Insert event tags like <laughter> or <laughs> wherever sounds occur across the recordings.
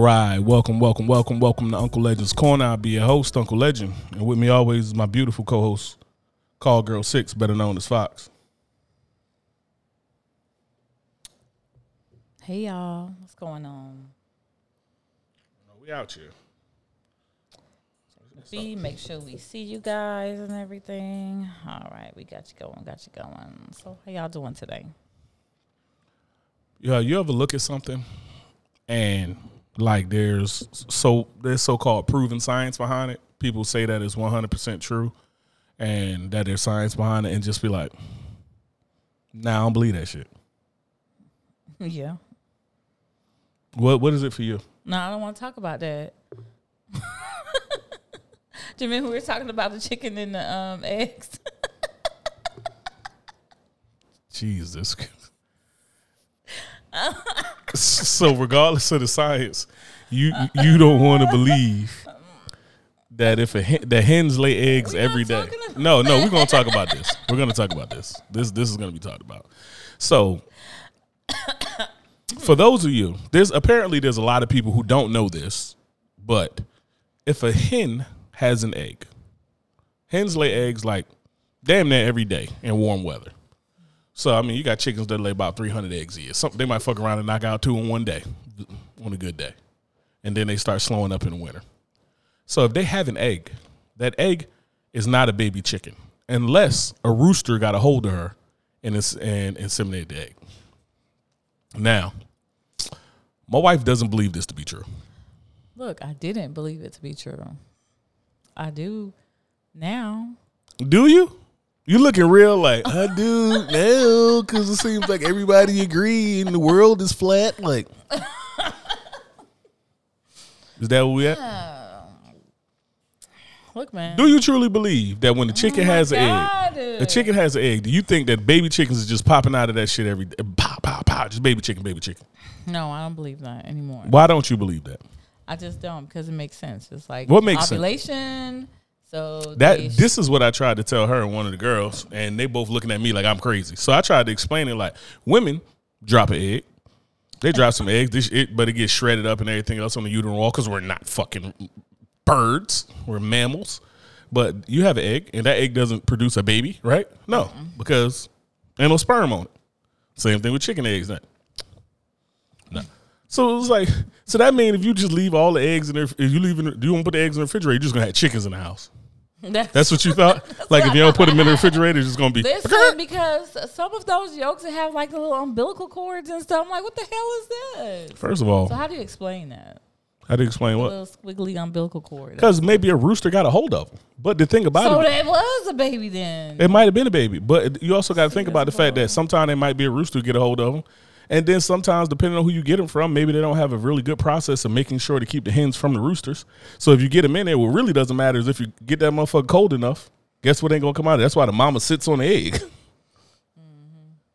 Right, welcome, welcome, welcome, welcome to Uncle Legend's Corner. I'll be your host, Uncle Legend, and with me always is my beautiful co-host, Call Girl Six, better known as Fox. Hey y'all, what's going on? We out here. B, make sure we see you guys and everything. All right, we got you going, got you going. So, how y'all doing today? Yeah, you ever look at something and like there's so there's so-called proven science behind it. People say that is 100% true and that there's science behind it and just be like, nah, I don't believe that shit. <laughs> yeah. What What is it for you? No, I don't want to talk about that. Do you remember we were talking about the chicken and the um, eggs? <laughs> Jesus. <laughs> so regardless of the science, you you don't want to believe that if a hen, the hens lay eggs every day. No, no, we're gonna talk about this. We're gonna talk about this. This this is gonna be talked about. So for those of you, there's apparently there's a lot of people who don't know this, but if a hen has an egg, hens lay eggs like damn near every day in warm weather. So I mean, you got chickens that lay about three hundred eggs a year. Something they might fuck around and knock out two in one day, on a good day, and then they start slowing up in the winter. So if they have an egg, that egg is not a baby chicken unless a rooster got a hold of her and it's, and inseminated the egg. Now, my wife doesn't believe this to be true. Look, I didn't believe it to be true. I do now. Do you? You looking real like I do now because it seems like everybody agree and the world is flat. Like, is that where we at? Look, man. Do you truly believe that when the oh chicken Oh has an God. egg, a chicken has an egg? Do you think that baby chickens is just popping out of that shit every day? Pop, pop, pop, just baby chicken, baby chicken. No, I don't believe that anymore. Why don't you believe that? I just don't because it makes sense. It's like What makes sense? So That this is what I tried to tell her and one of the girls, and they both looking at me like I'm crazy. So I tried to explain it like women drop an egg, they drop some eggs, this, it, but it gets shredded up and everything else on the uterine wall because we're not fucking birds, we're mammals. But you have an egg, and that egg doesn't produce a baby, right? No, because ain't no sperm on it. Same thing with chicken eggs. Then. No. So it was like, so that means if you just leave all the eggs in there, if you leave, in, the- you want to put the eggs in the refrigerator, you're just gonna have chickens in the house. <laughs> that's, That's what you thought. <laughs> like if you don't put them in the refrigerator, it's just gonna be. Listen, <laughs> because some of those yolks that have like the little umbilical cords and stuff. I'm like, what the hell is this? First of all, So how do you explain that? how do you explain what? little squiggly umbilical cord. Because maybe a rooster got a hold of them. But the thing about So it, so that was a baby then. it might have been a baby. But you also got to think about the fact that sometimes there might be a rooster get a hold of them. And then sometimes, depending on who you get them from, maybe they don't have a really good process of making sure to keep the hens from the roosters. So if you get them in there, what really doesn't matter is if you get that motherfucker cold enough, guess what ain't gonna come out? of? That's why the mama sits on the egg. <laughs>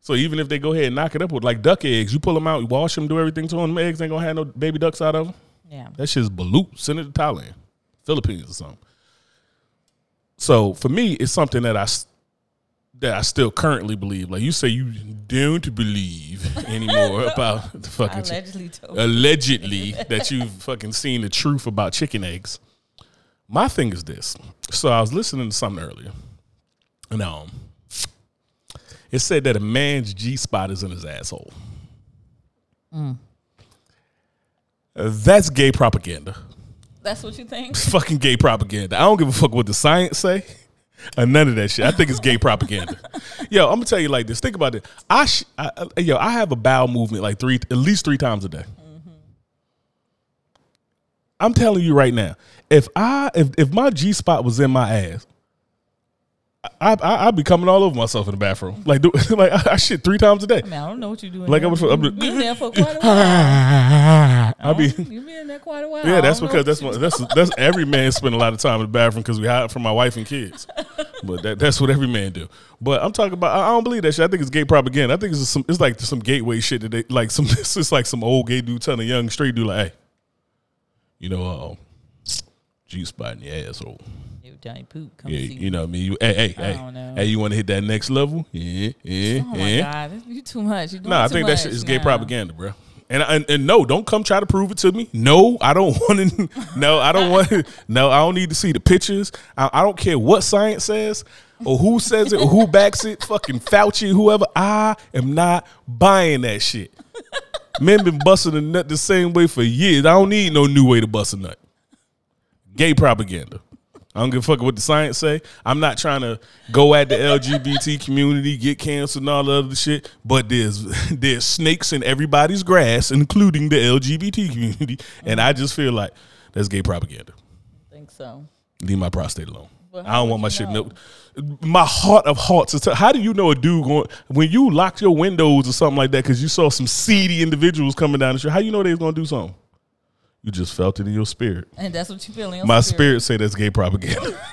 So even if they go ahead and knock it up with like duck eggs, you pull them out, you wash them, do everything to them, them eggs ain't gonna have no baby ducks out of them. yeah. That shit's balut. Send it to Thailand, Philippines or something. So for me, it's something that I that I still currently believe. Like you say, you don't believe anymore <laughs> about the fucking Allegedly told. allegedly that you've fucking seen the truth about chicken eggs. My thing is this. So I was listening to something earlier, and um, it said that a man's G spot is in his asshole. Uh, That's gay propaganda. That's what you think? fucking gay propaganda. I don't give a fuck what the science say. Or none of that shit. I think it's gay propaganda. Yo, I'm gonna tell you like this. Think about it. I, sh- I I- yo, I have a bowel movement like three, at least three times a day. I'm telling you right now. If I if if my G spot was in my ass, I I I'd be coming all over myself in the bathroom. Like do, <laughs> like I, I shit three times a day. I mean, I don't know what you're doing. Like now. I was- I'm- you been there for <laughs> quite a while. I'd be. You've been there quite a while. Yeah, that's because that's you what, that's that's every man spend a lot of time in the bathroom because we hide from my wife and kids. But that, that's what every man do. But I'm talking about. I I don't believe that shit. I think it's gay propaganda. I think it's some. It's like some gateway shit that they like. Some. <laughs> It's just like some old gay dude telling a young straight dude like, "Hey, you know, uh, G spot in your asshole. Johnny Poop, come Yeah, see you know what I mean. You, hey, hey, hey, don't know. hey. You want to hit that next level? Yeah, yeah, Oh my yeah. god, you too much. You No, I think that shit is gay now. propaganda, bro. And, and and no, don't come try to prove it to me. No, I don't <laughs> want to. No, I don't want. <laughs> No, I don't need to see the pictures. I, I don't care what science says or who says it or who backs it. Fucking Fauci, whoever. I am not buying that shit. Men been busting a nut the same way for years. I don't need no new way to bust a nut. Gay propaganda. I don't give a fuck what the science say. I'm not trying to go at the LGBT community, get canceled and all the other shit. But there's <laughs> there's snakes in everybody's grass, including the LGBT community, and I just feel like that's gay propaganda. think so. Leave my prostate alone. Well, I don't want my shit know? milked. My heart of hearts is. how do you know a dude going when you locked your windows or something like that because you saw some seedy individuals coming down the street? How you know they was gonna do something? You just felt it in your spirit. And that's what you feel in your My spirit say that's gay propaganda. <laughs>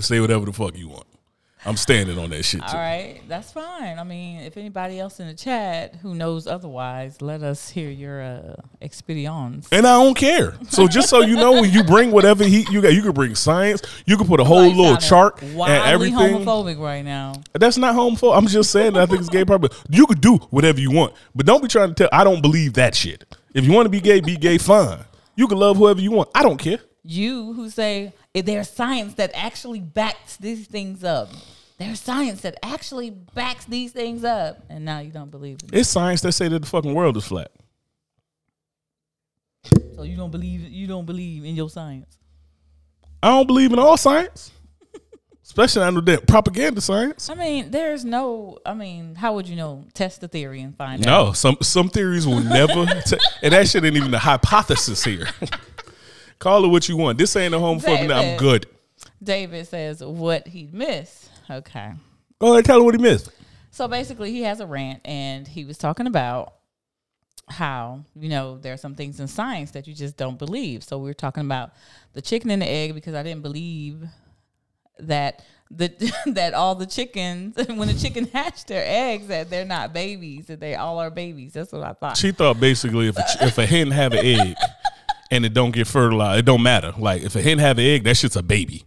Say whatever the fuck you want. I'm standing on that shit All too. right, that's fine. I mean, if anybody else in the chat who knows otherwise, let us hear your uh, experience. And I don't care. So just so you know, when you bring whatever heat you got, you can bring science. You can put a whole little chart and everything. homophobic right now. That's not homophobic. I'm just saying that I think it's gay propaganda. You could do whatever you want, but don't be trying to tell. I don't believe that shit. If you want to be gay, be gay. Fine. You can love whoever you want. I don't care. You who say there's science that actually backs these things up. There's science that actually backs these things up, and now you don't believe it. It's science that say that the fucking world is flat. So you don't believe you don't believe in your science. I don't believe in all science, especially I know that propaganda science. I mean, there's no. I mean, how would you know? Test the theory and find out. No, some some theories will never, <laughs> t- and that shit ain't even a hypothesis here. <laughs> Call it what you want. This ain't a homophobic. I'm good. David says what he missed. Okay. Go ahead, and tell her what he missed. So basically, he has a rant, and he was talking about how you know there are some things in science that you just don't believe. So we were talking about the chicken and the egg because I didn't believe that the <laughs> that all the chickens <laughs> when the chicken <laughs> hatch their eggs that they're not babies that they all are babies. That's what I thought. She thought basically if a, if a hen have an egg and it don't get fertilized, it don't matter. Like if a hen have an egg, that shit's a baby.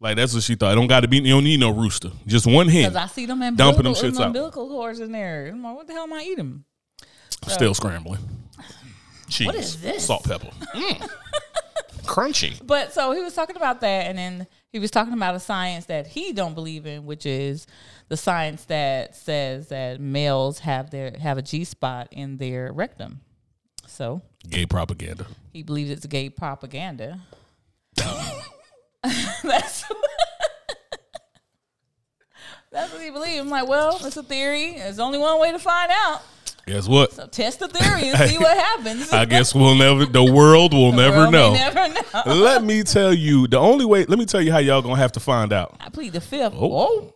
Like that's what she thought. It don't got to be. You don't need no rooster. Just one hen. Because I see them in Dumping them shits out. umbilical cords in there. I'm like, what the hell am I eating? Still scrambling. Cheese. What is this? Salt, pepper. Mm. Crunchy. But so he was talking about that, and then he was talking about a science that he don't believe in, which is the science that says that males have their have a G spot in their rectum. So Gay propaganda. he believes it's gay propaganda. <laughs> <laughs> that's <laughs> that's what he believes. I'm like, well, it's a theory. There's only one way to find out. Guess what? So test the theory and see what <laughs> happens. I guess we'll never. The world will never World know. Never know. Let me tell you. The only way. Let me tell you how y'all gonna have to find out. I plead the fifth. Oh. Oh,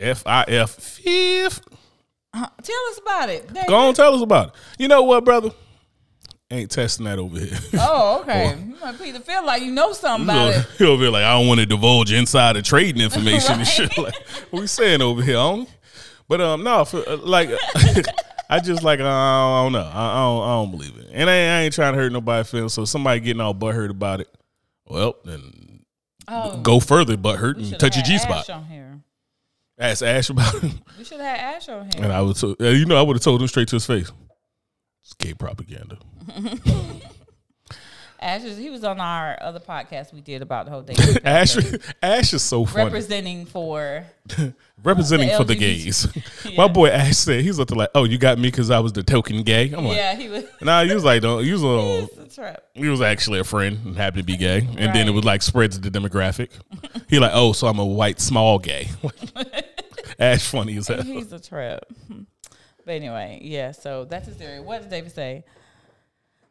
F I F fifth. Uh, tell us about it. David. Go on, tell us about it. You know what, brother? Ain't testing that over here. <laughs> Oh, okay. You might plead the fifth like you know something about it. He'll be like, I don't want to divulge insider trading <laughs> information and shit. Like, what we saying over here, homie? But um, no, for, uh, like, <laughs> I just like uh, I don't know, I, I don't, I don't believe it, and I, ain't- I ain't trying to hurt nobody's feelings. So somebody getting all butthurt about it, well, then Oh, go further butthurt and touch your G Ash spot. on here. Ask Ash about it, We should have had Ash on here. and I would, uh, you know, I would have told him straight to his face. It's gay propaganda. <laughs> Ash is, he was on our other podcast we did about the whole dating. <laughs> Ash, Ash is so funny. representing for <laughs> representing The for the gays. Yeah. My boy Ash said he's up to like, oh, you got me because I was the token gay. I'm like, yeah he was nah, he was like, don't. He was a a he was actually a friend and happy to be gay, and then it was like spreads the demographic. he like, oh, so I'm a white small gay. Ash funny as hell. He's a trap. But anyway, yeah. So that's his theory. What did David say?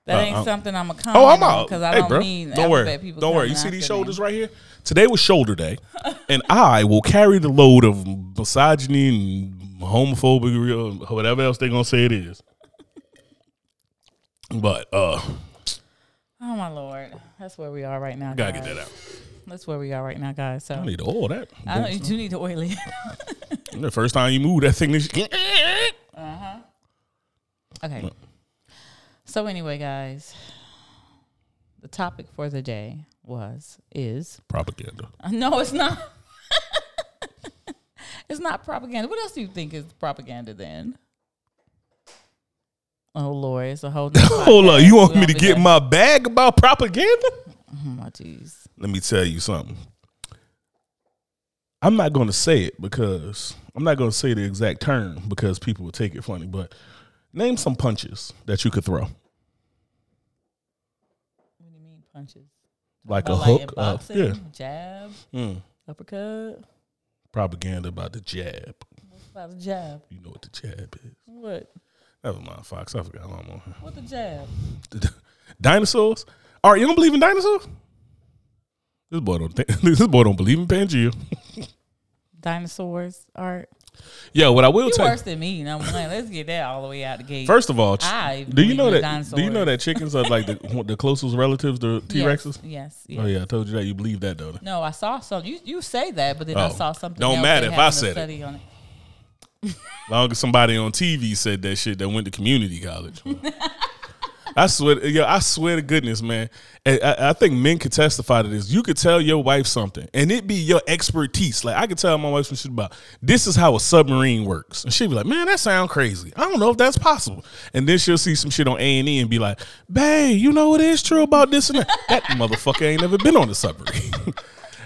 That Uh, ain't um, something I'm a comment Oh, I'm out. because I hey, don't bro, don't worry, people. don't worry. You see these after me. shoulders right here? Today was shoulder day, <laughs> and I will carry the load of misogyny and homophobia, or whatever else they're gonna say it is. But uh, Oh my lord, that's where we are right now. gotta guys. get that out. That's where we are right now, guys. So I need to oil that. I know you do need to oil it. The first time you move that thing, this Okay. So anyway, guys, the topic for the day was is propaganda. <laughs> no, it's not. <laughs> it's not propaganda. What else do you think is propaganda then? Oh Lord, it's a whole. <laughs> Hold on, you want We me to get done. my bag about propaganda? Oh my jeez. Let me tell you something. I'm not going to say it because I'm not going to say the exact term because people will take it funny. But name some punches that you could throw, What do you mean punches? like a like in hook. Uh, yeah, jab, Mm. uppercut. propaganda about the jab. What's about the jab? You know what the jab is. What? Never mind, Fox. I forgot. I'm on here. What the jab? Dinosaurs. All right, you don't believe in dinosaurs? This boy don't. Think, <laughs> this boy don't believe in Pangea. <laughs> Dinosaurs art. Yeah, what I will tell You tell. worse than me. Number one. Let's get that all the way out the gate. First of all, I do you know that? in Do you know that chickens are like the <laughs> the closest relatives to T Rexes? Yes. yes, Oh yeah, I told you that. You believe that though? No, I saw some. You you say that, but then I Oh. saw something. Don't matter if I said it. On it. Long as somebody on TV said that shit that went to community college. <laughs> I swear, yeah, I swear to goodness, man. I, I think men could testify to this. You could tell your wife something, and it be your expertise. Like I could tell my wife some shit about this is how a submarine works, and she'd be like, "Man, that sound crazy. I don't know if that's possible." And then she'll see some shit on A and E and be like, "Babe, you know what is true about this and that? <laughs> That motherfucker ain't never been on a submarine." <laughs>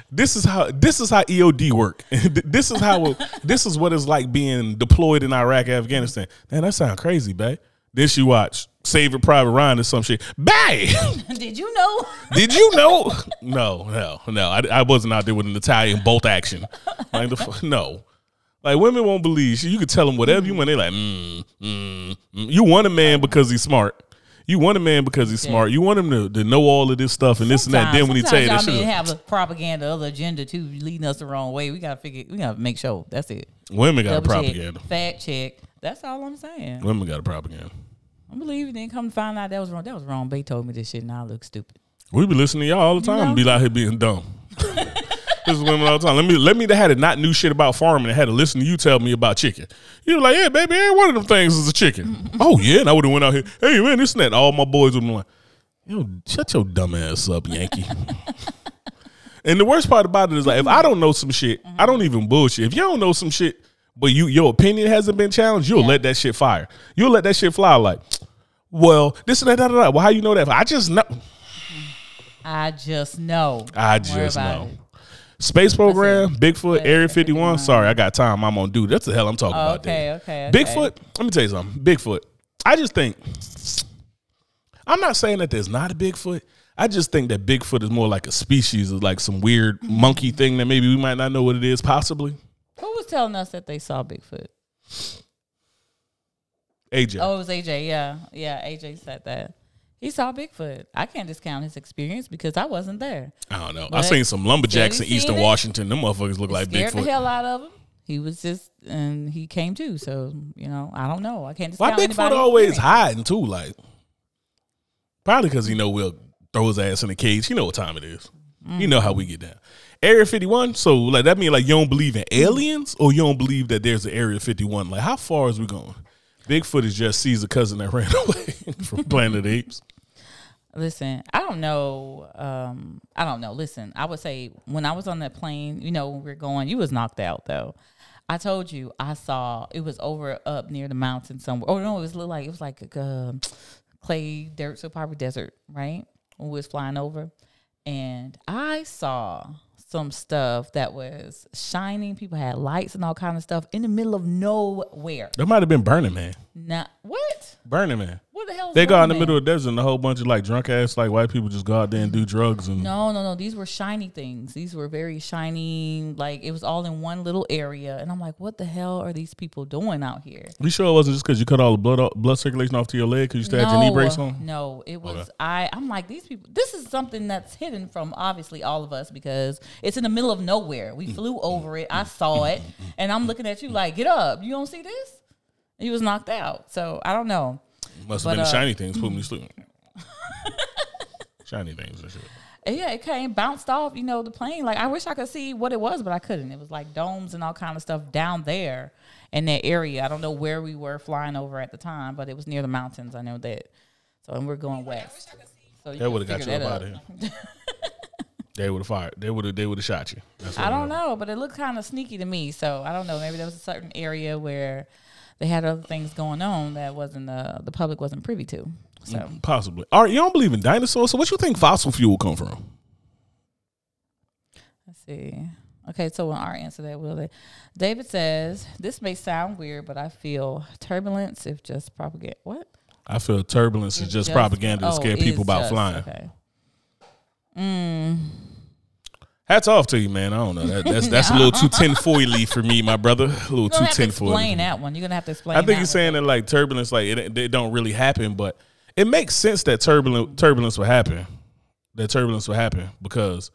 This is how this is how EOD work. <laughs> this is how this is what it's like being deployed in Iraq, Afghanistan. Man, that sound crazy, babe. Then she watch Saving Private Ryan or some shit. Babe, <laughs> Did you know? did you know? No, no, no. I, I wasn't out there with an Italian bolt action. Like the no. Like women won't believe. You could tell them whatever you want. They like, mm, mm, mm. you want a man because he's smart. You want a man because he's smart. You want him to, to know all of this stuff and this and that. Then when he tell you Sometimes that shit, have a propaganda, other agenda too, leading us the wrong way. We gotta figure. We gotta make sure. That's it. women got a Double check, propaganda. fact check. That's all I'm saying. Women got a propaganda. I believe it. Then come to find out that was wrong. That was wrong. They told me this shit. Now I look stupid. We be listening to y'all all the time and know? be out here being dumb. <laughs> this is women all the time. Let me let me that had a not knew shit about farming and had to listen to you tell me about chicken. You were like, yeah, baby, every one of them things is a chicken. <laughs> oh yeah, and I would have went out here, hey man, this and that. All my boys would be like, yo, shut your dumb ass up, Yankee. <laughs> and the worst part about it is like if I don't know some shit, I don't even bullshit. If you don't know some shit, but you your opinion hasn't been challenged, you'll Yeah. let that shit fire. You'll let that shit fly like, well, this and that, da, da, da. Well, how you know that? I just know. I just know. I just know. it. Space program, Bigfoot, Area 51. 51. Sorry, I got time. I'm gonna do. That's the hell I'm talking Oh, about. okay, okay, okay. Bigfoot. Let me tell you something. Bigfoot. I just think. I'm not saying that there's not a Bigfoot. I just think that Bigfoot is more like a species of like some weird monkey thing that maybe we might not know what it is. Possibly telling us that they saw Bigfoot? AJ. Oh, it was AJ. Yeah, yeah. AJ said that he saw Bigfoot. I can't discount his experience because I wasn't there. I don't know. I But seen some lumberjacks in Eastern it. Washington. Them motherfuckers look like Scared the Bigfoot. hell out of him. He was just, and he came too. So you know, I don't know. I can't Why discount Bigfoot always experience. hiding too? Like probably because he know we'll throw his ass in a cage. You know what time it is. You know how we get down. Area fifty one. So like that mean like you don't believe in aliens or you don't believe that there's an Area fifty one. Like how far is we going? Bigfoot is just Caesar cousin that <laughs> ran away from Planet Apes. Listen, I don't know. Um, I don't know. Listen, I would say when I was on that plane, you know, when we are going, you was knocked out though. I told you I saw it was over up near the mountain somewhere. Oh no, it was look like it was like a um, clay dirt, so probably desert, right? When we was flying over, and I saw some stuff that was shining. People had lights and all kind of stuff in the middle of nowhere. That might have been Burning Man. Not what? Burning Man. What the hell? is They go out in the middle of the desert and a whole bunch of like drunk ass like white people just go out there and do drugs and No, no, no. These were shiny things. These were very shiny. Like it was all in one little area, and I'm like, what the hell are these people doing out here? You sure it wasn't just because you cut all the blood blood circulation off to your leg because you still had your knee brace on? no, it was. Okay. I. I'm like these people. This is something that's hidden from obviously all of us because it's in the middle of nowhere. We flew over it. I saw it, and I'm looking at you like, get up. You don't see this? He was knocked out. So I don't know. Must have But, been the uh, shiny things put me to <laughs> sleep. shiny things and shit. Yeah, it came bounced off, you know, the plane. Like I wish I could see what it was, but I couldn't. It was like domes and all kind of stuff down there in that area. I don't know where we were flying over at the time, but it was near the mountains. I know that. So and we're going west. So you That would have got you figure up out of here. <laughs> They would have fired. They would have. They would have shot you. That's I don't know. know, but it looked kind of sneaky to me. So I don't know. Maybe there was a certain area where they had other things going on that wasn't uh, the public wasn't privy to. So Possibly. All right, you don't believe in dinosaurs, so what you think fossil fuel come from? let's see. Okay, so when our answer that will they? David says this may sound weird, but I feel turbulence if just propaganda. What? I feel turbulence is just, propaganda to oh, scare people about just, flying. Okay. Mm, Hats off to you, man. I don't know. That, that's that's a little too <laughs> tinfoily for me, my brother. A little too tinfoily. explain that one. You're gonna have to explain. I think you're saying that like turbulence, like it, it don't really happen, but it makes sense that turbulent turbulence would happen. That turbulence would happen because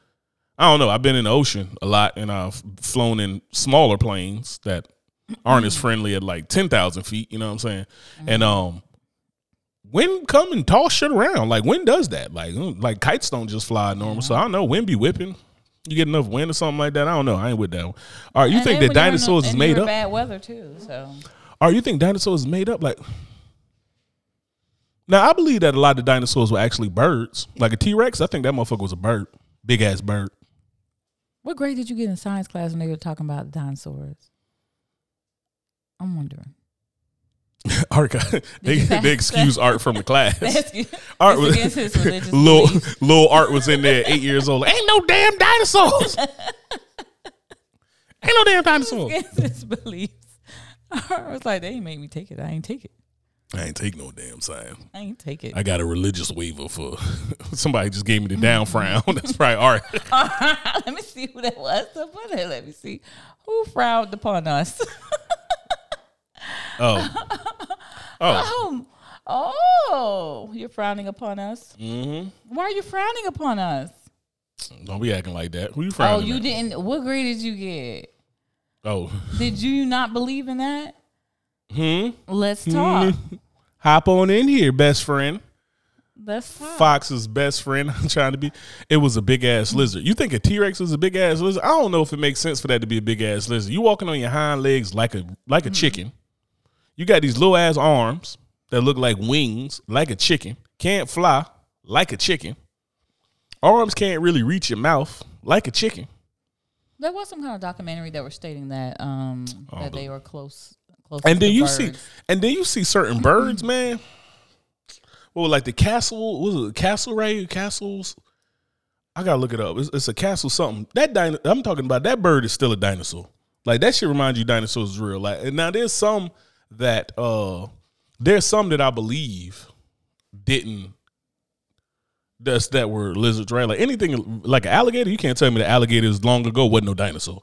I don't know. I've been in the ocean a lot, and I've flown in smaller planes that aren't as friendly at like ten thousand feet. You know what I'm saying? And um, wind come and toss shit around. Like when does that. Like mm, like kites don't just fly normal. So I don't know. Wind be whipping. You get enough wind or something like that. I don't know. I ain't with that one. All right, you And think that when in the- dinosaurs is made up? Bad weather too. So Or you think dinosaurs is made up? Like, now I believe that a lot of dinosaurs were actually birds. Like a T Rex, I think that motherfucker was a bird, big ass bird. What grade did you get in science class when they were talking about dinosaurs? I'm wondering. <laughs> Art, got- <laughs> they, they excuse art from the class. <laughs> Art was, against his religious little, little Art was in there, eight years old. Ain't no damn dinosaurs. Ain't no damn dinosaurs. his beliefs. I was like, they ain't make me take it. I ain't take it. I ain't take no damn sign. I ain't take it. I got a religious waiver for somebody just gave me the down frown. That's probably Art. Let me see who that was. Let me see who frowned upon us. Oh. <laughs> Oh. oh, oh, you're frowning upon us. Mm-hmm. Why are you frowning upon us? Don't be acting like that. Who you frowning? Oh, you at? didn't. What grade did you get? Oh. Did you not believe in that? Hmm? Let's talk. Hop on in here, best friend. Let's talk. Fox's best friend. <laughs> I'm trying to be. It was a big ass lizard. You think a T Rex was a big ass lizard? I don't know if it makes sense for that to be a big ass lizard. You walking on your hind legs like a like a chicken. You got these little ass arms that look like wings, like a chicken. Can't fly like a chicken. Arms can't really reach your mouth like a chicken. There was some kind of documentary that were stating that um that they were close close. And then the you see, and then you see certain birds, <clears throat> man. Well, like the castle, was it castle ray castles? I gotta look it up. It's, it's a castle something. That dino, I'm talking about that bird is still a dinosaur. Like that shit reminds you dinosaurs is real. Like and now there's some that uh there's some that I believe didn't that's that were lizards, right? Like anything like an alligator, you can't tell me the alligators long ago wasn't no dinosaur.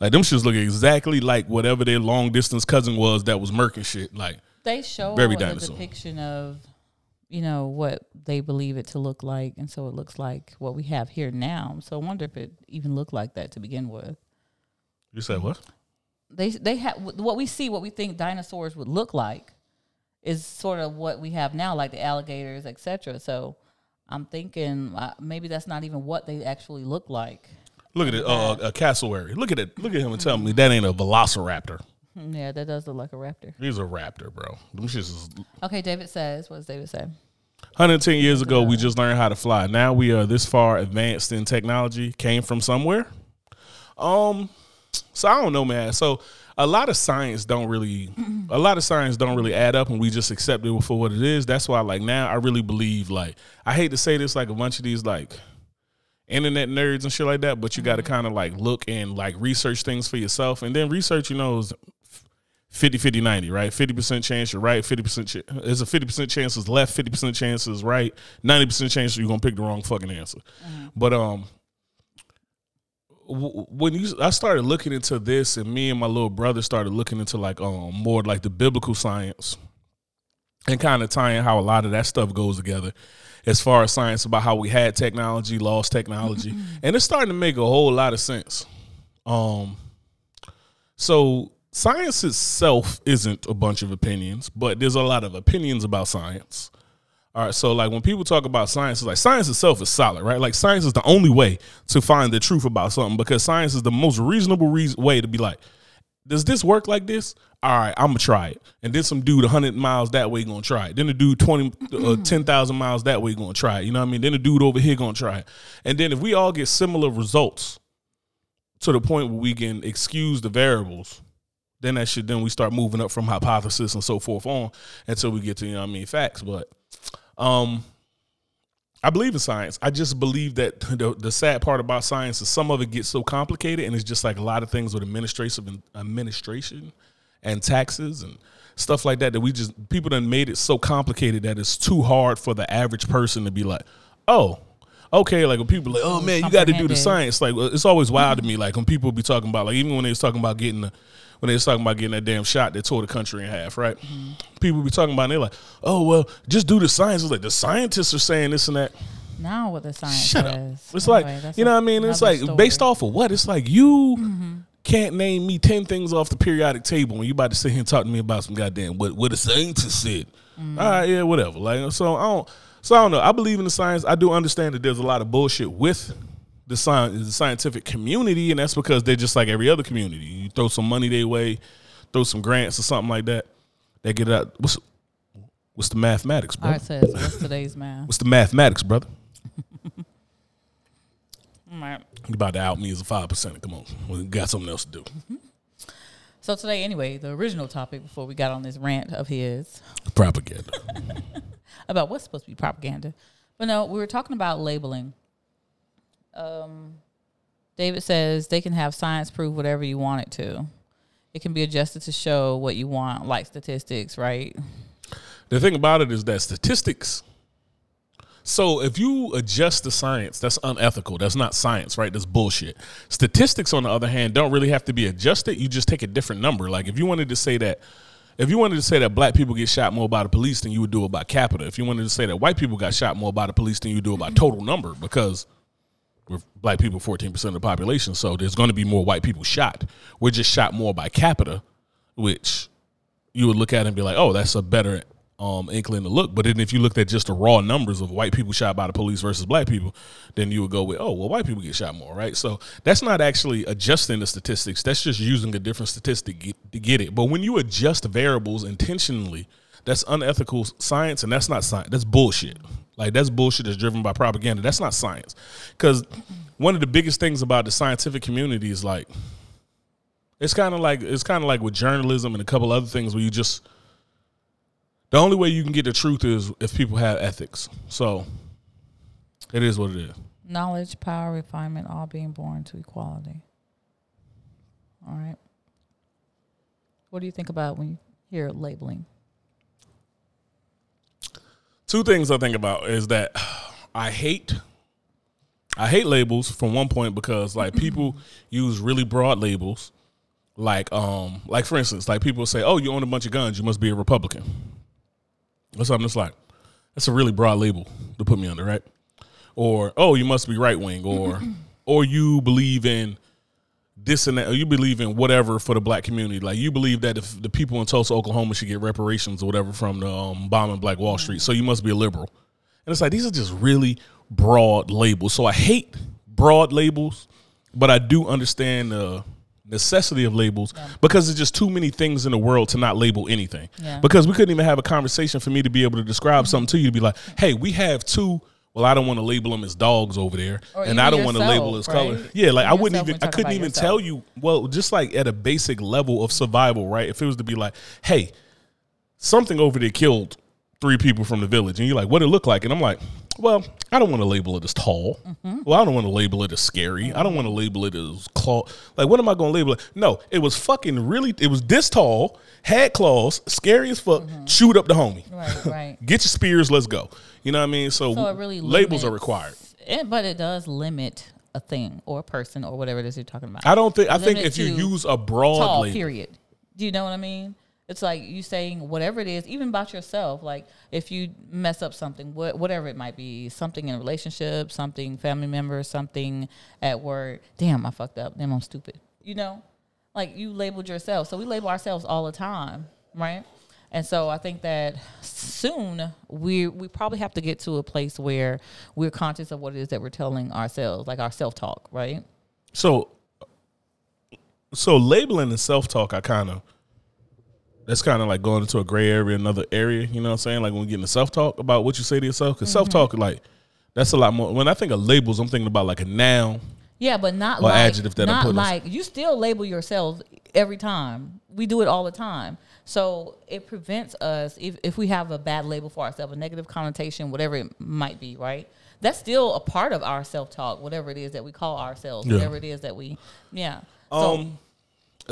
Like them shits look exactly like whatever their long distance cousin was that was murking shit. Like they show very a dinosaur. depiction of you know what they believe it to look like, and so it looks like what we have here now. So I wonder if it even looked like that to begin with. you said what? They they have what we see, what we think dinosaurs would look like, is sort of what we have now, like the alligators, etc. So I'm thinking uh, maybe that's not even what they actually look like. Look at it, uh, a cassowary. Look at it. Look at him and tell me that ain't a velociraptor. Hmm, Yeah, that does look like a raptor. He's a raptor, bro. Them shits is Okay, David says. What does David say? 110 years ago, we just learned how to fly. Now we are this far advanced in technology. Came from somewhere. Um, so I don't know, man. So a lot of science don't really, a lot of science don't really add up, and we just accept it for what it is. That's why, like now, I really believe. Like I hate to say this, like a bunch of these like internet nerds and shit like that, but you got to kind of like look and like research things for yourself, and then research, you know, is 50 50 90 right 50% chance you're right 50% ch- there's a 50% chance is left 50% chance is right 90% chance you're gonna pick the wrong fucking answer but um when you i started looking into this and me and my little brother started looking into like um more like the biblical science and kind of tying how a lot of that stuff goes together as far as science about how we had technology lost technology. And it's starting to make a whole lot of sense. Um so science itself isn't a bunch of opinions, but there's a lot of opinions about science. All right, so like when people talk about science, it's like science itself is solid, right? Like science is the only way to find the truth about something because science is the most reasonable reason, way to be like, does this work like this? all right, I'm gonna try it. And then some dude 100 miles that way gonna try it. Then the dude 20, uh, 10,000 miles that way gonna try it. You know what I mean? Then the dude over here gonna try it. And then if we all get similar results to the point where we can excuse the variables, then that should then we start moving up from hypothesis and so forth on until we get to you know what I mean facts. But um, I believe in science. I just believe that <laughs> the, the sad part about science is some of it gets so complicated, and it's just like a lot of things with administration, administration, and taxes and stuff like that. That we just people done made it so complicated that it's too hard for the average person to be like, oh. Okay, like when people like, oh man, you got to do the science. Like it's always wild to me. Like when people be talking about, like even when they was talking about getting the, when they was talking about getting that damn shot that tore the country in half, right? People be talking about, and they're like, oh well, just do the science. It's like the scientists are saying this and that. Now what the science Shut up. It's Anyway, like you know what I mean. It's like story. based off of what? It's like you can't name me ten things off the periodic table, and you about to sit here and talk to me about some goddamn what what a scientist said. Mm. All right, yeah, whatever. Like so, I don't. So I don't know. I believe in the science. I do understand that there's a lot of bullshit with the science, the scientific community, and that's because they're just like every other community. You throw some money their way, throw some grants or something like that. They get out. What's what's the mathematics, bro? Right, says what's today's math? What's the mathematics, brother? All <laughs> right. You about to out me as a five percent. Come on, we got something else to do. Mm-hmm. So today, anyway, the original topic before we got on this rant of his Propaganda. <laughs> about what's supposed to be propaganda, but no, we were talking about labeling. Um, David says they can have science prove whatever you want it to. It can be adjusted to show what you want, like statistics, right? the thing about it is that statistics. So if you adjust the science, that's unethical. That's not science, right? That's bullshit. Statistics, on the other hand, don't really have to be adjusted. You just take a different number. Like if you wanted to say that, if you wanted to say that black people get shot more by the police than you would do by capita. If you wanted to say that white people got shot more by the police than you do by total number, because we're black people 14% of the population so there's going to be more white people shot. We're just shot more by capita which you would look at and be like oh that's a better um, inkling to look. But then if you looked at just the raw numbers of white people shot by the police versus black people then you would go with oh well white people get shot more right? So that's not actually adjusting the statistics. That's just using a different statistic to get it. But when you adjust variables intentionally that's unethical science and that's not science that's bullshit like that's bullshit that's driven by propaganda that's not science because one of the biggest things about the scientific community is like it's kind of like it's kind of like with journalism and a couple other things where you just the only way you can get the truth is if people have ethics so it is what it is Knowledge, power, refinement, all being born to equality. All right. What do you think about when you hear labeling? Two things I think about is that I hate I hate labels from one point because like people <clears throat> use really broad labels. Like um like for instance like people say oh you own a bunch of guns. You must be a Republican. Or something that's like that's a really broad label to put me under right? Or oh you must be right wing or <clears throat> or you believe in this and that, or you believe in whatever for the black community. Like you believe that if the people in Tulsa, Oklahoma should get reparations or whatever from the um, bombing Black Wall Street, so you must be a liberal. And it's like these are just really broad labels. So I hate broad labels, but I do understand the necessity of labels because there's just too many things in the world to not label anything. Yeah. Because we couldn't even have a conversation for me to be able to describe something to you to be like, hey, we have two. Well, I don't want to label them as dogs over there, Or and I don't want to label as right? color. Yeah, like I wouldn't even. I couldn't even yourself. tell you. Well, just like at a basic level of survival, right? If it was to be like, hey, something over there killed three people from the village, and you're like, what it look like? And I'm like, well, I don't want to label it as tall. Mm-hmm. Well, I don't want to label it as scary. I don't want to label it as claw. Like, what am I going to label it? No, it was fucking really. It was this tall, had claws, scary as fuck. Mm-hmm. Chewed up the homie. Right, right. <laughs> Get your spears. Let's go. You know what I mean? So, So really labels are required. It, but it does limit a thing or a person or whatever it is you're talking about. I don't think. I think if you use a broad Tall, label, period. Do you know what I mean? It's like you saying whatever it is, even about yourself. Like if you mess up something, wha- whatever it might be, something in a relationship, something family member, something at work. Damn, I fucked up. Damn, I'm stupid. You know, like you labeled yourself. So we label ourselves all the time, right? And so I think that soon we we probably have to get to a place where we're conscious of what it is that we're telling ourselves, like our self talk, right? So, so labeling and self talk, I kind of, that's kind of like going into a gray area, another area. You know what I'm saying? Like when we get into self talk about what you say to yourself, because Mm-hmm. self talk, like that's a lot more. When I think of labels, I'm thinking about like a noun. Yeah, but not Or like adjective that I'm not like you still label yourself every time. We do it all the time. So it prevents us if, if we have a bad label for ourselves, a negative connotation, whatever it might be, right? That's still a part of our self talk, whatever it is that we call ourselves, Yeah. whatever it is that we yeah. So Um,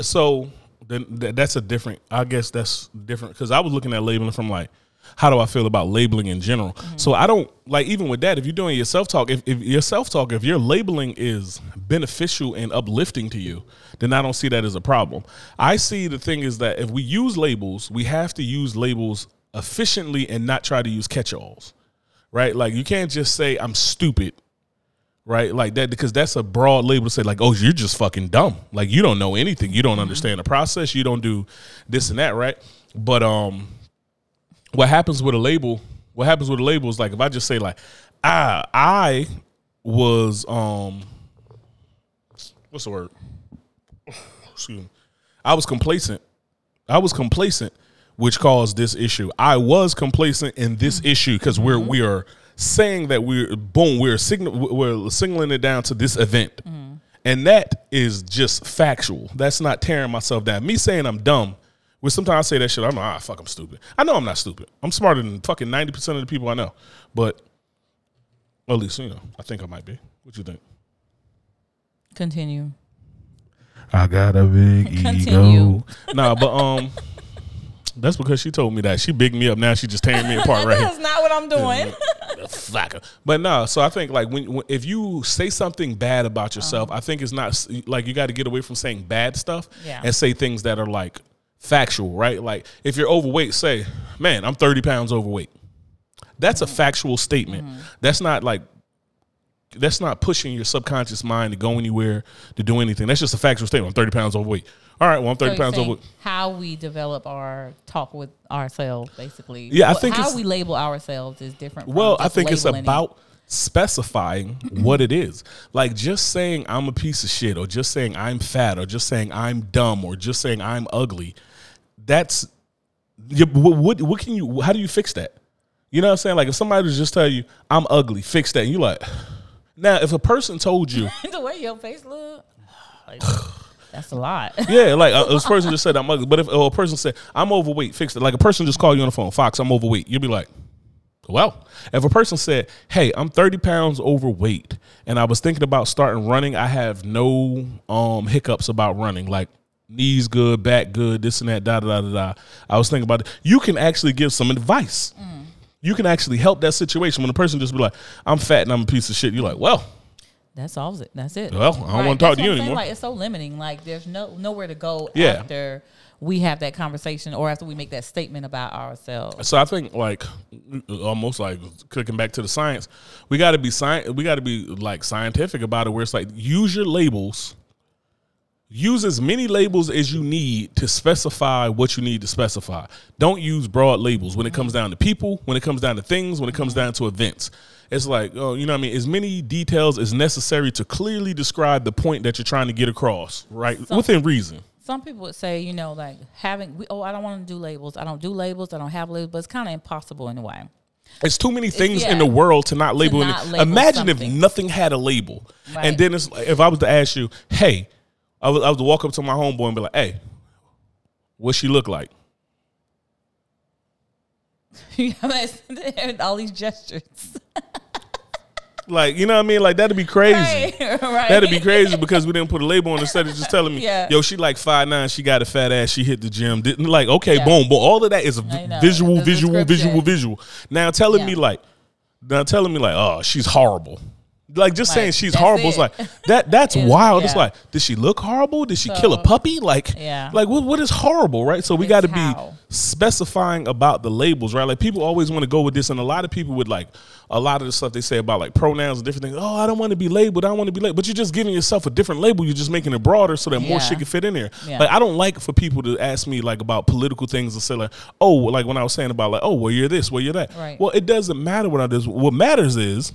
so then th- that's a different. I guess that's different because I was looking at labeling from like, how do I feel about labeling in general? Mm-hmm. So I don't like even with that. If you're doing your self talk, if, if your self talk, if your labeling is beneficial and uplifting to you, then I don't see that as a problem. I see the thing is that if we use labels, we have to use labels efficiently and not try to use catch-alls, right? Like you can't just say I'm stupid right? Like that because that's a broad label to say like, oh, you're just fucking dumb. Like you don't know anything. You don't understand the process. You don't do this and that, right? But um, what happens with a label? What happens with a label is like if I just say like, ah, I was um, what's the word? Excuse me. I was complacent. I was complacent, which caused this issue. I was complacent in this issue because we're we are saying that we're boom, we're signal we're signaling it down to this event. And that is just factual. That's not tearing myself down. Me saying I'm dumb, which sometimes I say that shit, I'm like, ah, fuck, I'm stupid. I know I'm not stupid. I'm smarter than fucking 90% of the people I know. But well, at least, you know, I think I might be. What you think? continue. I got a big <laughs> Continue. ego. Nah, but um, that's because she told me that. She bigged me up. Now she just tearing me apart <laughs> right. That's not what I'm doing. But no, so I think like when, when if you say something bad about yourself, oh. I think it's not like you got to get away from saying bad stuff Yeah. and say things that are like factual, right? Like if you're overweight, say, "Man, I'm 30 pounds overweight." That's a mm. factual statement. Mm-hmm. That's not like that's not pushing your subconscious mind to go anywhere to do anything. That's just a factual statement. I'm 30 pounds overweight. All right, well, I'm 30 So pounds over. How we develop our talk with ourselves, basically. Yeah, I think how we label ourselves is different. from Well, I think it's about specifying <clears throat> what it is. Like just saying I'm a piece of shit, or just saying I'm fat, or just saying I'm dumb, or just saying I'm ugly. That's what, what what can you how do you fix that? You know what I'm saying? Like if somebody was just tell you I'm ugly, fix that. And you like <sighs> now if a person told you <laughs> the way your face look. <sighs> like, <sighs> That's a lot. <laughs> Yeah, like uh, this person just said I'm ugly, but if a person said I'm overweight, fix it. Like a person just called you on the phone, Fox, I'm overweight. You'd be like, well, if a person said, hey, I'm 30 pounds overweight, and I was thinking about starting running, I have no um hiccups about running, like knees good, back good, this and that, da da da da. da. I was thinking about it. You can actually give some advice. You can actually help that situation when a person just be like, I'm fat and I'm a piece of shit. You're like, well, That solves it. That's it. Well, I don't talk That's to you what I'm anymore. Like it's so limiting. Like there's no nowhere to go Yeah. after we have that conversation or after we make that statement about ourselves. So I think like almost like clicking back to the science, we got to be science. we got to be like scientific about it. Where it's like use your labels, use as many labels as you need to specify what you need to specify. Don't use broad labels when it comes down to people, when it comes down to things, when it comes down to events. It's like oh, you know what I mean. As many details as necessary to clearly describe the point that you're trying to get across, right within reason. Some people would say, you know, like having we, oh, I don't want to do labels. I don't do labels. I don't have labels, but it's kind of impossible in a way. It's too many things in the world to not label. not label Imagine if nothing had a label, Right. and then it's like, if I was to ask you, "Hey," I was, I was to walk up to my homeboy and be like, "Hey, what she look like?" <laughs> You have <laughs> all these gestures. Like, you know what I mean? Like that'd be crazy. right. <laughs> right. That'd be crazy because we didn't put a label on instead of just telling me, Yeah. "Yo, she like five nine, she got a fat ass, she hit the gym." Didn't like, okay, Yeah. boom, boom. All of that is a I know. visual, visual, visual, visual. Now telling me like, now telling me like, oh, she's horrible. Like just Like, saying she's horrible is it. like that. That's <laughs> It's- wild. It's like, did she look horrible? Did she kill a puppy? Like, yeah. like what? What is horrible, right? So we got to be specifying about the labels, right? Like people always want to go with this, and a lot of people would like a lot of the stuff they say about like pronouns and different things. Oh, I don't want to be labeled. I don't want to be labeled. But you're just giving yourself a different label. You're just making it broader so that more shit can fit in there. Yeah. Like I don't like for people to ask me like about political things and say like, oh, like when I was saying about like, oh, well you're this, well you're that. Right. Well, it doesn't matter what I do. What matters is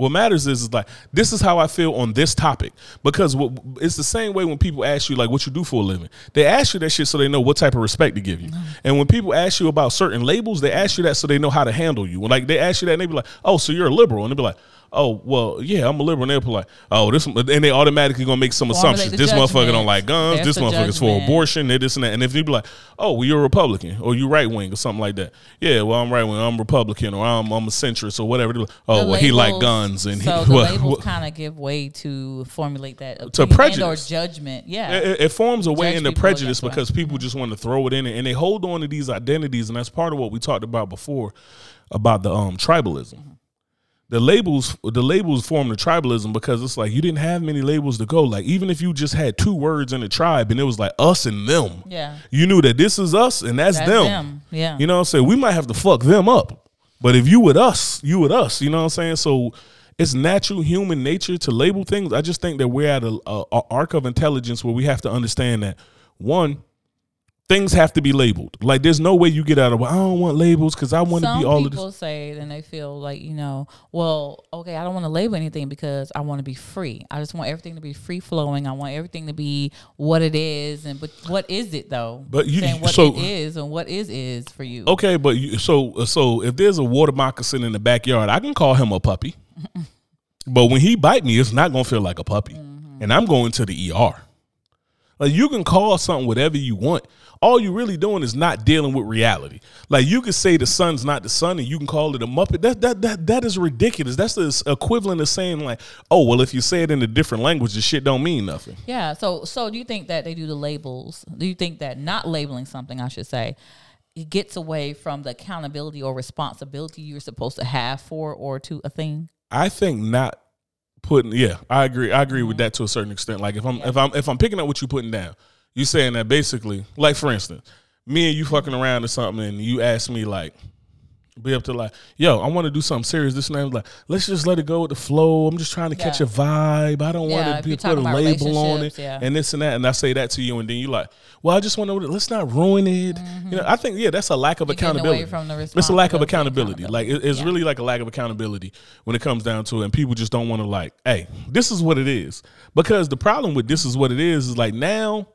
What matters is, is like this is how I feel on this topic because what, it's the same way when people ask you like what you do for a living. They ask you that shit so they know what type of respect to give you. Mm-hmm. And when people ask you about certain labels, they ask you that so they know how to handle you. Like they ask you that, and they be like, "Oh, so you're a liberal?" And they be like, "Oh, well, yeah, I'm a liberal." And they're like, "Oh, this," and they automatically gonna make some assumptions. This motherfucker don't like guns. There's this the motherfucker's for abortion. They this and that. And if you be like, "Oh, well, you're a Republican or you right wing or something like that," yeah, well, I'm right wing. I'm Republican or I'm I'm a centrist or whatever. Like, oh, The well, he like guns and so he <laughs> the well, labels kind of give way to formulate that To and or judgment. Yeah, it, it forms a way Judge into prejudice because people just want to throw it in and they hold on to these identities and that's part of what we talked about before about the um tribalism. The labels the labels form the tribalism because it's like you didn't have many labels to go. Like even if you just had two words in a tribe and it was like us and them. yeah. You knew that this is us and that's, That's them. them. Yeah. You know what I'm saying? We might have to fuck them up. But if you with us, you with us. You know what I'm saying? So it's natural human nature to label things. I just think that we're at a, a, a arc of intelligence where we have to understand that one, things have to be labeled. Like there's no way you get out of well, I don't want labels because I want to be all of this. people say and they feel like you know, well, okay, I don't want to label anything because I want to be free. I just want everything to be free flowing. I want everything to be what it is, and but what is it though? But you- saying what so- it is and what is is for you. Okay, but you, so so if there's a water moccasin in the backyard, I can call him a puppy. <laughs> but when he bite me, it's not gonna feel like a puppy, and I'm going to the ER. Like you can call something whatever you want. All you really doing is not dealing with reality. Like you can say the sun's not the sun, and you can call it a muppet. That that that that is ridiculous. That's the equivalent of saying like, oh well, if you say it in a different language, the shit don't mean nothing. Yeah. So so do you think that they do the labels? Do you think that not labeling something, I should say, it gets away from the accountability or responsibility you're supposed to have for or to a thing? I think not putting. Yeah, I agree. I agree with mm-hmm. that to a certain extent. Like if I'm if I'm if I'm picking up what you're putting down, you saying that basically. Like for instance, me and you fucking around or something, and you ask me like. Be up to like, yo, I want to do something serious. This and that. Like, let's just let it go with the flow. I'm just trying to catch a vibe. I don't Yeah, want to put a label on it yeah. and this and that. And I say that to you, and then you like, well, I just want to. Let's not ruin it. You know, I think yeah, that's a lack of Mm-hmm. You're accountability. it's a lack of responsibility accountability. Like it- it's Yeah. really like a lack of accountability when it comes down to it, and people just don't want to like, hey, this is what it is. Because the problem with this is what it is is like now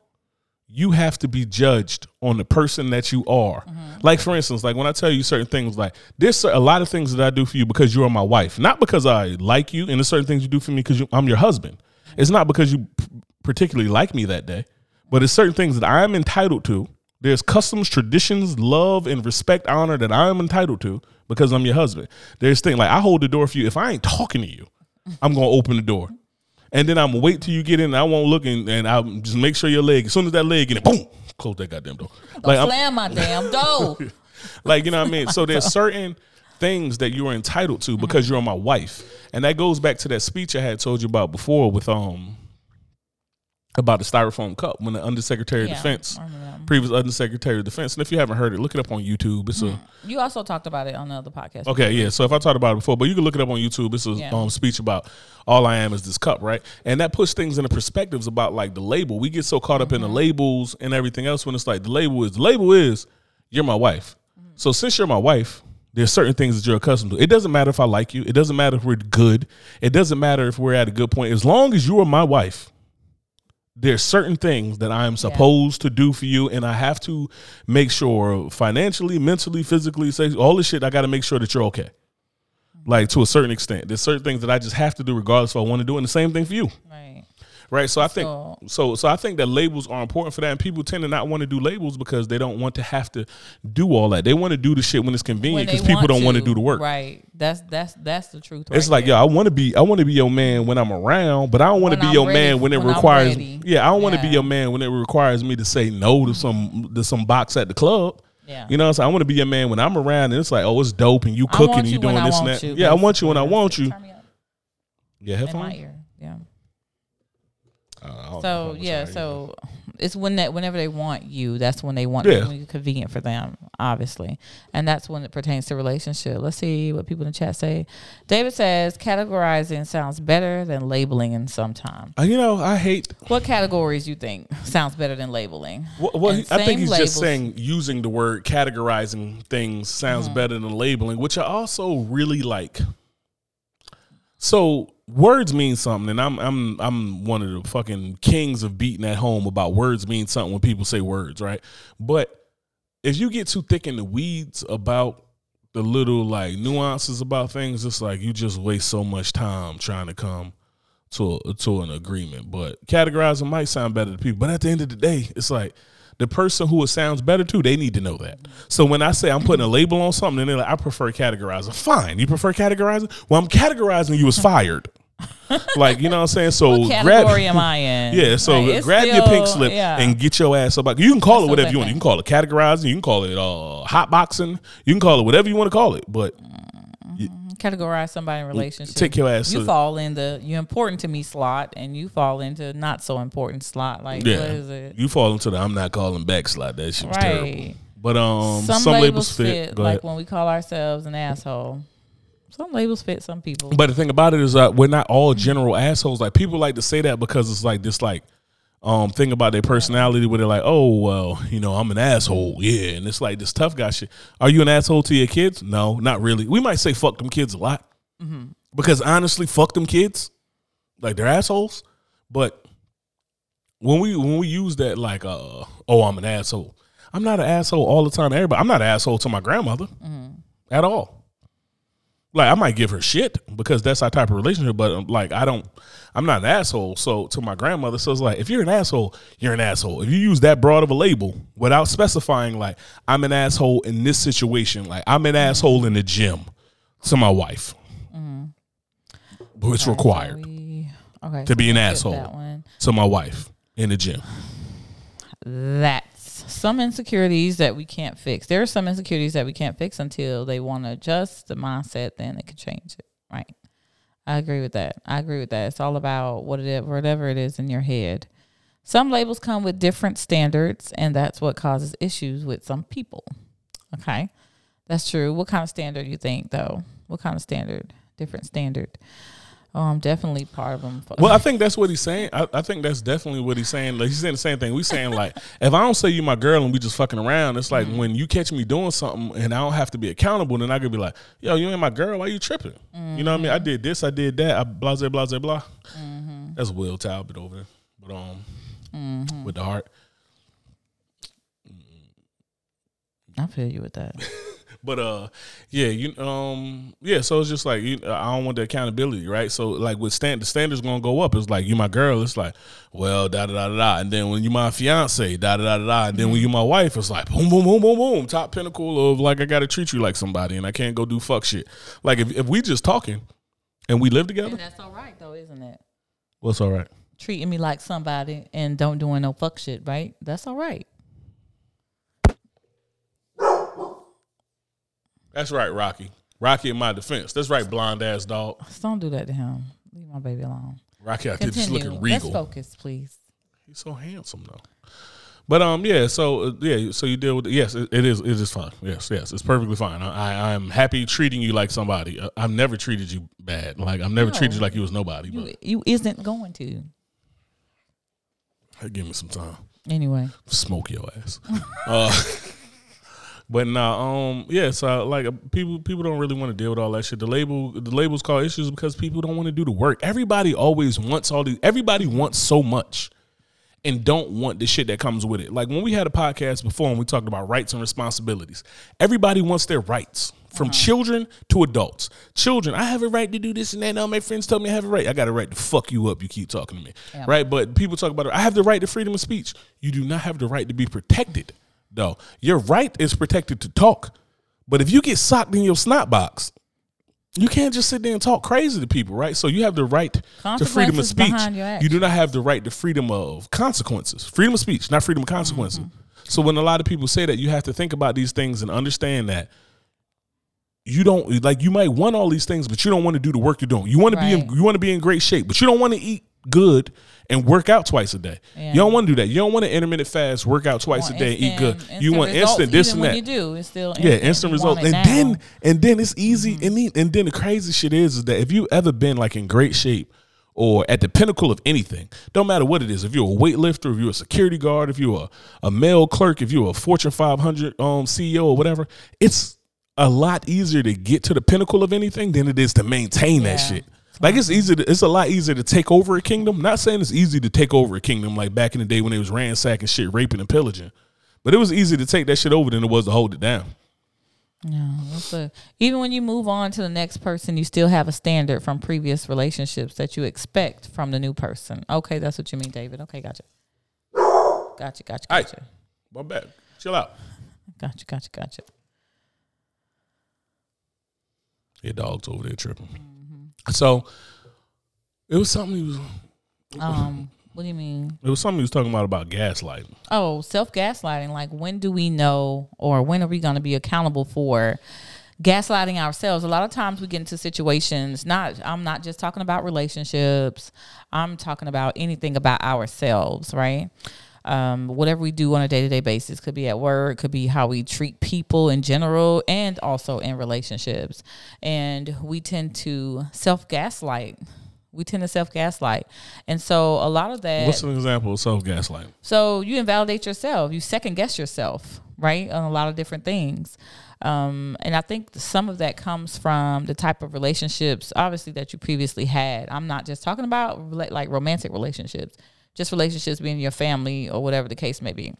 you have to be judged on the person that you are. Mm-hmm. Like for instance, like when I tell you certain things, like there's a lot of things that I do for you because you are my wife, not because I like you, and there's certain things you do for me because I'm your husband. It's not because you particularly like me that day, but it's certain things that I'm entitled to. There's customs, traditions, love, and respect, honor that I'm entitled to because I'm your husband. There's things like I hold the door for you. If I ain't talking to you, I'm gonna open the door. And then I'm gonna wait till you get in. And I won't look and, and I'll just make sure your leg. As soon as that leg in it, boom, close that goddamn door. Like I'm, Slam my damn door. <laughs> like you know what I mean. So there's certain things that you are entitled to because you're my wife, and that goes back to that speech I had told you about before with um about the styrofoam cup when the undersecretary of Yeah, defense, I remember that. previous undersecretary of defense, and if you haven't heard it, look it up on YouTube. It's a You also talked about it on the other podcast. Okay, yeah. So if I talked about it before, but you can look it up on YouTube. It's a Yeah. um, speech about all I am is this cup, right? And that puts things into perspectives about like the label. We get so caught up in Mm-hmm. the labels and everything else when it's like the label is the label is you're my wife. Mm-hmm. So since you're my wife, there's certain things that you're accustomed to. It doesn't matter if I like you. It doesn't matter if we're good. It doesn't matter if we're at a good point. As long as you are my wife, there's certain things that I'm supposed to do for you, and I have to make sure financially, mentally, physically, sexually, all this shit. I got to make sure that you're okay. Mm-hmm. Like to a certain extent, there's certain things that I just have to do regardless if I want to do, and the same thing for you, Right. Right? So I think So- so. So I think that labels are important for that, and people tend to not want to do labels because they don't want to have to do all that. They want to do the shit when it's convenient because people don't want to do the work. Right. That's that's that's the truth. It's right like, there. yo, I want to be, I want to be your man when I'm around, but I don't want to be I'm your ready- man when it when requires. Yeah, I don't want to be your man when it requires me to say no to some to some box at the club. Yeah. You know, what I'm saying? I want to be your man when I'm around, and it's like, oh, it's dope, and you cooking, and you doing this and that. you, yeah, I want you when I want you. Turn me up Yeah, in my headphones. ear. Yeah. Uh, I don't know how So yeah, so it's when that whenever they want you, that's when they want Yeah. you convenient for them, obviously, and that's when it pertains to relationship. Let's see what people in the chat say. David says categorizing sounds better than labeling in some time. Uh, you know, I hate. What categories you think sounds better than labeling? Well, well he- I think he's labels. just saying using the word categorizing things sounds Mm-hmm. better than labeling, which I also really like. So words mean something, and I'm I'm I'm one of the fucking kings of beating at home about words mean something when people say words, right? But if you get too thick in the weeds about the little like nuances about things, it's like you just waste so much time trying to come to a, to an agreement. But categorizing might sound better to people, but at the end of the day, it's like the person who it sounds better to, they need to know that. So when I say I'm putting a label on something, and they're like, I prefer categorizing. Fine, you prefer categorizing. Well, I'm categorizing you as fired. <laughs> like you know what I'm saying. So What grab am I in? <laughs> yeah, so Like, grab your pink slip yeah. and get your ass up. You can call it whatever you want. You can call it categorizing. You can call it uh, hot boxing. You can call it whatever you want to call it. But categorize somebody in relationship. take your ass You to- fall in the you important to me slot, and you fall into not so important slot. Like yeah, what is it? you fall into the I'm not calling back slot. That shit was terrible. But um, some, some, labels, fit, fit. Like ahead. when we call ourselves an asshole. Some labels fit some people. But the thing about it is that we're not all general assholes. Like people like to say that because it's like this like um thing about their personality where they're like, oh well, you know, I'm an asshole. Yeah. And it's like this tough guy shit. Are you an asshole to your kids? No, not really. We might say fuck them kids a lot. Because honestly, fuck them kids. Like they're assholes. But when we when we use that like uh oh I'm an asshole. I'm not an asshole all the time everybody. I'm not an asshole to my grandmother at all. Like I might give her shit because that's our type of relationship, but um, like I don't, I'm not an asshole. So to my grandmother, so it's like if you're an asshole, you're an asshole. If you use that broad of a label without specifying, like I'm an asshole in this situation, like I'm an asshole in the gym to my wife, but it's Okay, so required we- okay, to so be an asshole That to my wife in the gym. That's some insecurities that we can't fix. There are some insecurities that we can't fix until they want to adjust the mindset. Then they can change it. Right. I agree with that. I agree with that. It's all about what it whatever it is in your head. Some labels come with different standards, and that's what causes issues with some people. Okay, that's true. What kind of standard you think though? What kind of standard? Different standard. Um, definitely part of them. Well, I think that's what he's saying. I, I think that's definitely what he's saying. Like he's saying the same thing. we're saying like, if I don't say you my girl and we just fucking around, it's like when you catch me doing something and I don't have to be accountable, then I could be like, yo, you ain't my girl. Why you tripping? You know what I mean? I did this, I did that. I blah blah blah blah. That's Will Talbot over there, but um, with the heart. I feel you with that. <laughs> But uh, yeah, you um, yeah. So it's just like you, I don't want the accountability, right? So like with stand, the standards gonna go up. It's like you my girl. It's like well, da da da da. And then when you my fiance, da da da da da. And then when you my wife, it's like boom boom boom boom boom. Top pinnacle of like I gotta treat you like somebody, and I can't go do fuck shit. Like if if we just talking and we live together, And that's all right though, isn't it? what's all right? Treating me like somebody and don't doing no fuck shit, right? That's all right. That's right, Rocky. Rocky in my defense. That's right, blonde ass dog. Just don't do that to him. Leave my baby alone. Rocky out there just looking Let's regal. focus, please. He's so handsome though. But um, yeah. So uh, yeah. So you deal with it. Yes, it, it is. It is fine. Yes, yes. It's perfectly fine. I, I I'm happy treating you like somebody. Uh, I've never treated you bad. Like I've never No. treated you like you was nobody. You you isn't going to. But give me some time. Anyway. Smoke your ass. <laughs> uh, but nah. Um. Yeah. So like uh, people people don't really want to deal with all that shit. The label the labels call issues because people don't want to do the work. Everybody always wants all these. Everybody wants so much. and don't want the shit that comes with it. Like when we had a podcast before and we talked about rights and responsibilities, everybody wants their rights from children to adults. Children, I have a right to do this and that. Now my friends tell me I have a right. I got a right to fuck you up. You keep talking to me, Yeah. right? But people talk about I have the right to freedom of speech. You do not have the right to be protected, though. Your right is protected to talk, but if you get socked in your snot box. You can't just sit there and talk crazy to people, right? So you have the right to freedom of speech. You do not have the right to freedom of consequences. Freedom of speech, not freedom of consequences. Mm-hmm. So when a lot of people say that, you have to think about these things and understand that you don't like you might want all these things, but you don't want to do the work you're doing. You want to be in you want to be in great shape, but you don't want to eat good and work out twice a day. Yeah. You don't want to do that. You don't want to intermittent fast, work out twice a day, and eat good. instant- You want results, instant this and that. you do, it's still Yeah, instant. instant You results, and it then. Mm-hmm. and then it's easy, and then, and then the crazy shit is, is that if you ever been like in great shape or at the pinnacle of anything, don't matter what it is, if you're a weightlifter, if you're a security guard, if you're a, a mail clerk, if you're a Fortune 500 um, CEO or whatever, it's a lot easier to get to the pinnacle of anything than it is to maintain that Yeah. shit. Like it's easy. To, it's a lot easier to take over a kingdom. Not saying it's easy to take over a kingdom like back in the day when they was ransacking shit, raping and pillaging. But it was easy to take that shit over than it was to hold it down. That's a, even when you move on to the next person, you still have a standard from previous relationships that you expect from the new person. Okay, that's what you mean, David. Okay, gotcha. Gotcha, gotcha, Hey. gotcha. My bad. Chill out. Gotcha, gotcha, gotcha. Your dog's over there tripping. So it was something. He was, Um, what do you mean? it was something he was talking about about gaslighting. Oh, self gaslighting. Like, when do we know, or when are we going to be accountable for gaslighting ourselves? A lot of times we get into situations. Not, I'm not just talking about relationships. I'm talking about anything about ourselves, right? Um, whatever we do on a day to day basis could be at work, could be how we treat people in general, and also in relationships. And we tend to self gaslight. We tend to self gaslight, and so a lot of that. What's an example of self gaslight? So you invalidate yourself. You second guess yourself, right? On a lot of different things. Um, and I think some of that comes from the type of relationships, obviously, that you previously had. I'm not just talking about like romantic relationships, just relationships being your family or whatever the case may be.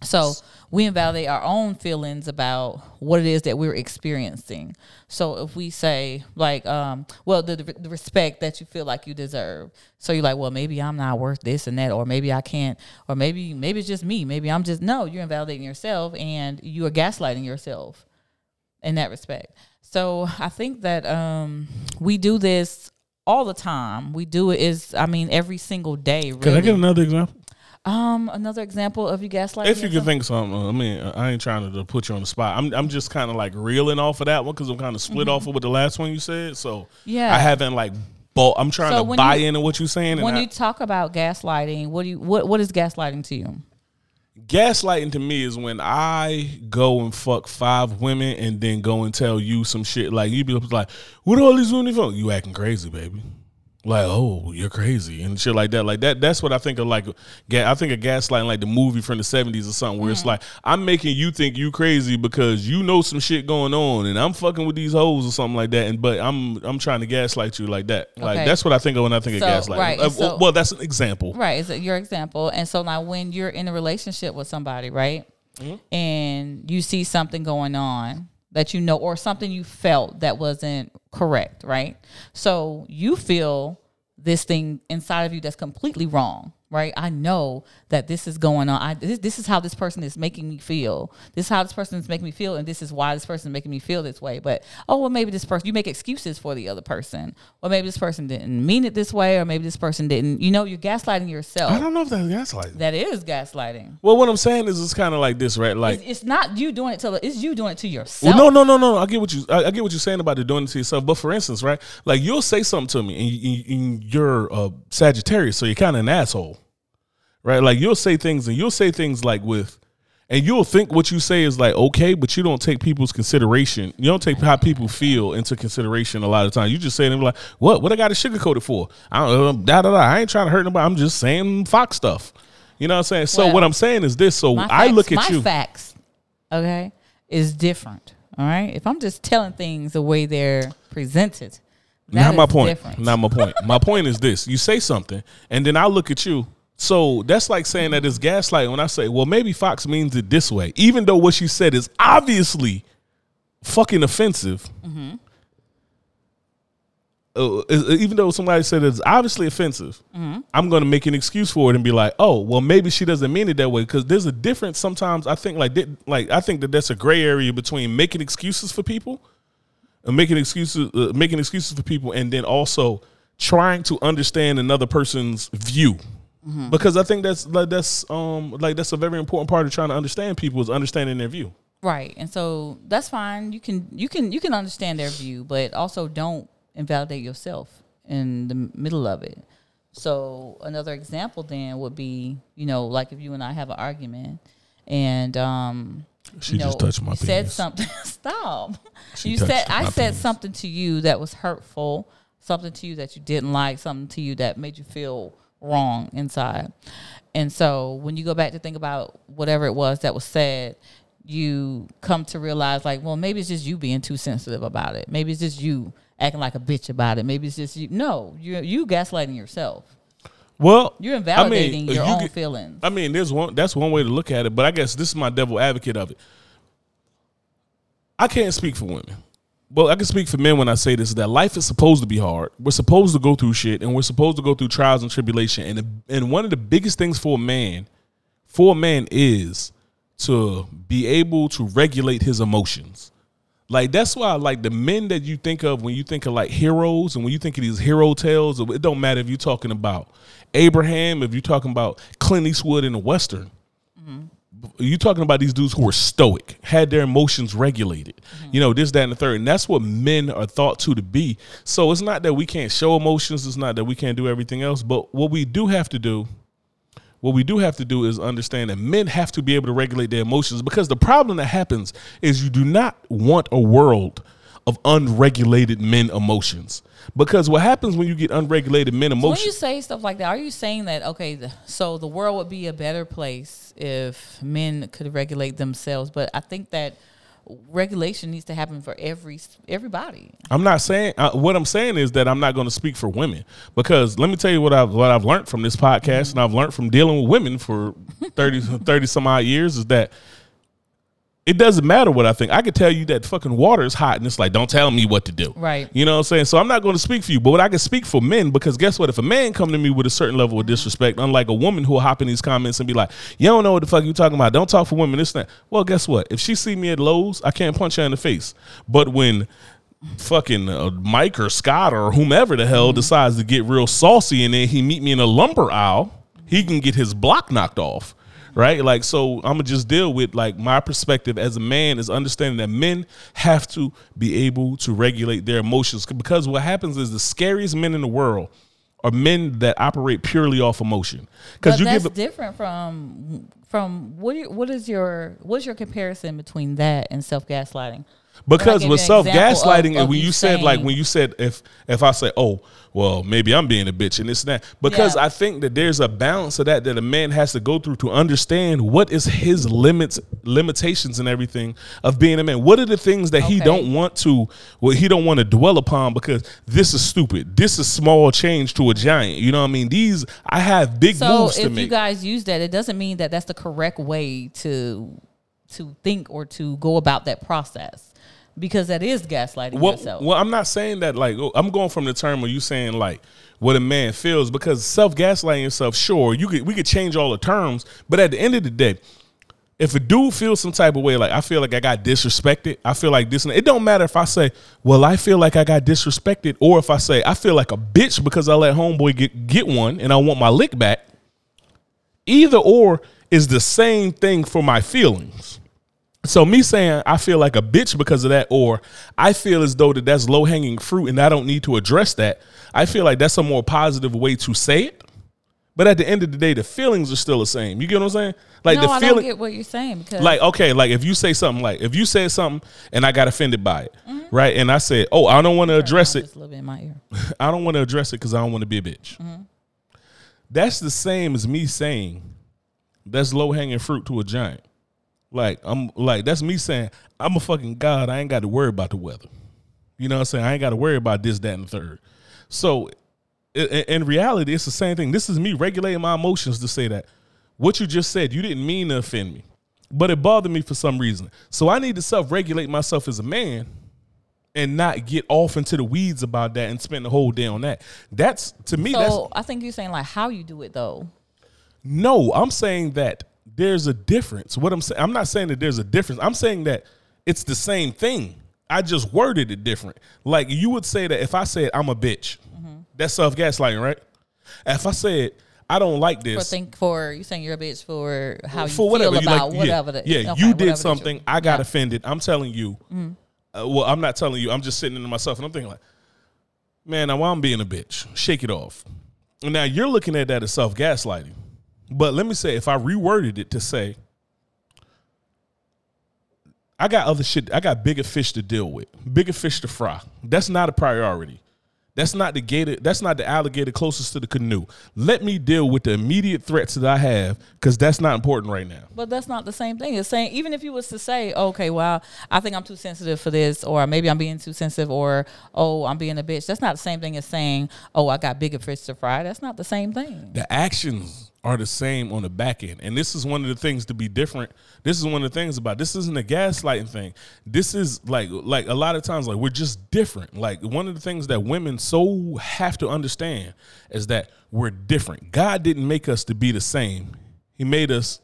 So we invalidate our own feelings about what it is that we're experiencing. So if we say like, um, well, the, the respect that you feel like you deserve. So you're like, well, maybe I'm not worth this and that, or maybe I can't, or maybe maybe it's just me. Maybe I'm just no. You're invalidating yourself, and you are gaslighting yourself in that respect. So I think that um, we do this all the time. We do it is, I mean, every single day. Really. Can I get another example? um another example of you gaslighting? If you can think something, I mean, I ain't trying to put you on the spot. I'm, I'm just kind of like reeling off of that one because I'm kind of split off of what the last one you said. So Mm-hmm. Yeah. I haven't like, bought, I'm trying So to buy you- into what you're saying. And when I- you talk about gaslighting, what do you what what is gaslighting to you? Gaslighting to me is when I go and fuck five women and then go and tell you some shit. Like you be like, "What are all these women for?" You acting crazy, baby. Like, oh, you're crazy and shit like that. Like that. That's what I think of. Like, I think of gaslighting, like the movie from the '70s or something, where Mm. it's like I'm making you think you crazy because you know some shit going on, and I'm fucking with these hoes or something like that. And but I'm I'm trying to gaslight you like that. Like Okay. that's what I think of when I think So, of gaslighting. right, Uh, so- well, that's an example. Right, is your example. And so now when you're in a relationship with somebody, right? And you see something going on that you know or something you felt that wasn't correct, right? So you feel this thing inside of you that's completely wrong, right? I know that this is going on. I this, this is how this person is making me feel. This is how this person is making me feel, and this is why this person is making me feel this way. But oh, well, maybe this person you make excuses for the other person, or maybe this person didn't mean it this way, or maybe this person didn't. You know, you're gaslighting yourself. I don't know if that's gaslighting. That is gaslighting. Well, what I'm saying is, it's kind of like this, right? Like, It's, it's not you doing it to it's you doing it to yourself. well, no, no, no, no. I get what you, I, I get what you're saying about the doing it to yourself. But for instance, right? Like, you'll say something to me, and, you, and you're a Sagittarius, so you're kind of an asshole, right? Like, you'll say things, and you'll say things like with, and you'll think what you say is like okay, but you don't take people's consideration. You don't take how people feel into consideration a lot of times. You just say them like, "What? What I got to sugarcoat it for? I don't know. Da da da. I ain't trying to hurt nobody. I'm just saying Fox stuff." You know what I'm saying? So Well, what I'm saying is this. So I facts- look at my you. facts, okay, is different. All right. If I'm just telling things the way they're presented, Not my point. different. Not my point. my point is this: you say something, and then I look at you. So that's like saying that it's gaslight when I say, "Well, maybe Fox means it this way," even though what she said is obviously fucking offensive. Mm-hmm. Uh, even though somebody said it's obviously offensive, Mm-hmm. I'm going to make an excuse for it and be like, "Oh, well, maybe she doesn't mean it that way." Because there's a difference. Sometimes I think like like I think that that's a gray area between making excuses for people and making excuses uh, making excuses for people and then also trying to understand another person's view because i think that's like that's um like that's a very important part of trying to understand people is understanding their view Right. And so that's fine. You can you can you can understand their view, but also don't invalidate yourself in the middle of it. So another example then would be, you know, like if you and I have an argument and um She you know, just touched my said penis. something <laughs> stop. She you said I said penis. something to you that was hurtful, something to you that you didn't like, something to you that made you feel wrong inside. And so when you go back to think about whatever it was that was said, you come to realize like, well, maybe it's just you being too sensitive about it. Maybe it's just you acting like a bitch about it. Maybe it's just you. No, you you gaslighting yourself. Well, You're invalidating I mean, your you own get- feelings. I mean, there's one. That's one way to look at it. But I guess this is my devil advocate of it. I can't speak for women, but I can speak for men when I say this: that life is supposed to be hard. We're supposed to go through shit, and we're supposed to go through trials and tribulation. And and one of the biggest things for a man, for a man, is to be able to regulate his emotions. Like that's why like the men that you think of when you think of like heroes and when you think of these hero tales, it don't matter if you're talking about Abraham, if you're talking about Clint Eastwood in the Western. Mm-hmm. You talking about these dudes who were stoic, had their emotions regulated, you know, this, that, and the third. And that's what men are thought to to be. So it's not that we can't show emotions, it's not that we can't do everything else. But what we do have to do what we do have to do is understand that men have to be able to regulate their emotions because the problem that happens is you do not want a world of unregulated men emotions. Because what happens when you get unregulated men So when you say stuff like that, are you saying that okay? The, so the world would be a better place if men could regulate themselves, but I think that regulation needs to happen for every everybody. I'm not saying uh, what I'm saying is that I'm not going to speak for women because let me tell you what I've what I've learned from this podcast and I've learned from dealing with women for 30 <laughs> 30 some odd years is that it doesn't matter what I think. I could tell you that fucking water is hot and it's like don't tell me what to do. Right. You know what I'm saying? So I'm not going to speak for you, but what I can speak for men because guess what? If a man come to me with a certain level of disrespect, unlike a woman who will hop in these comments and be like, "You don't know what the fuck you talking about. Don't talk for women." This and that. Well, guess what? If she see me at Lowe's, I can't punch her in the face. But when fucking uh, Mike or Scott or whomever the hell decides to get real saucy and then he meet me in a lumber aisle, he can get his block knocked off. Right? Like so I'm gonna just deal with like my perspective as a man is understanding that men have to be able to regulate their emotions because what happens is the scariest men in the world are men that operate purely off emotion. Because you that's give a- different from from what? you- What is your what's your comparison between that and self gaslighting? Because with self an example of- gaslighting, and when you you said like when you said if if I say oh well maybe I'm being a bitch and this and that because Yeah. I think that there's a balance of that that a man has to go through to understand what is his limits limitations and everything of being a man. What are the things that he don't want to what he don't want to dwell upon because this is stupid. This is small change to a giant. You know what I mean? These I have big So moves to if make. you guys use that, it doesn't mean that that's the correct way to to think or to go about that process because that is gaslighting Well, yourself. well, I'm not saying that like oh, I'm going from the term of you saying like what a man feels because self gaslighting yourself. Sure, you could we could change all the terms, but at the end of the day, if a dude feels some type of way, like I feel like I got disrespected, I feel like this, and it don't matter if I say, well, I feel like I got disrespected, or if I say I feel like a bitch because I let homeboy get get one and I want my lick back. Either or is the same thing for my feelings. So me saying I feel like a bitch because of that, or I feel as though that that's low hanging fruit and I don't need to address that. I feel like that's a more positive way to say it. But at the end of the day, the feelings are still the same. You get what I'm saying? Like no, the I feeling, don't get what you're saying because like okay, like if you say something like if you said something and I got offended by it, mm-hmm. right? And I said, oh, I don't want to address it. Just a little bit in my ear. <laughs> I don't want to address it because I don't want to be a bitch. Mm-hmm. That's the same as me saying that's low hanging fruit to a giant. Like I'm like that's me saying I'm a fucking god. I ain't got to worry about the weather. You know what I'm saying? I ain't got to worry about this, that, and the third. So in reality, it's the same thing. This is me regulating my emotions to say that what you just said, you didn't mean to offend me, but it bothered me for some reason. So I need to self regulate myself as a man and not get off into the weeds about that and spend the whole day on that. That's to me. that's So I think you're saying like how you do it though. no. I'm saying that there's a difference. What I'm saying, I'm not saying that there's a difference. I'm saying that it's the same thing. I just worded it different. Like you would say that if I said I'm a bitch, that's self gaslighting, right? If I said I don't like For this, think for you saying you're a bitch for how you for whatever feel you about like, whatever. yeah, that- yeah, okay, you did something. I got yeah. Mm-hmm. offended. I'm telling you. Uh, well, I'm not telling you. I'm just sitting into myself and I'm thinking like, man, now I'm being a bitch? Shake it off. And now you're looking at that as self gaslighting. But let me say, if I reworded it to say, I got other shit. I got bigger fish to deal with, bigger fish to fry. That's not a priority. That's not the gator. That's not the alligator closest to the canoe. Let me deal with the immediate threats that I have because that's not important right now. But that's not the same thing. It's saying even if you was to say, okay, well, I think I'm too sensitive for this, or maybe I'm being too sensitive, or oh, I'm being a bitch. That's not the same thing as saying, oh, I got bigger fish to fry. That's not the same thing. The actions are the same on the back end. And this is one of the things to be different. This is one of the things about this isn't a gaslighting thing. This is like like a lot of times like we're just different. Like one of the things that women so have to understand is that we're different. God didn't make us to be the same. He made us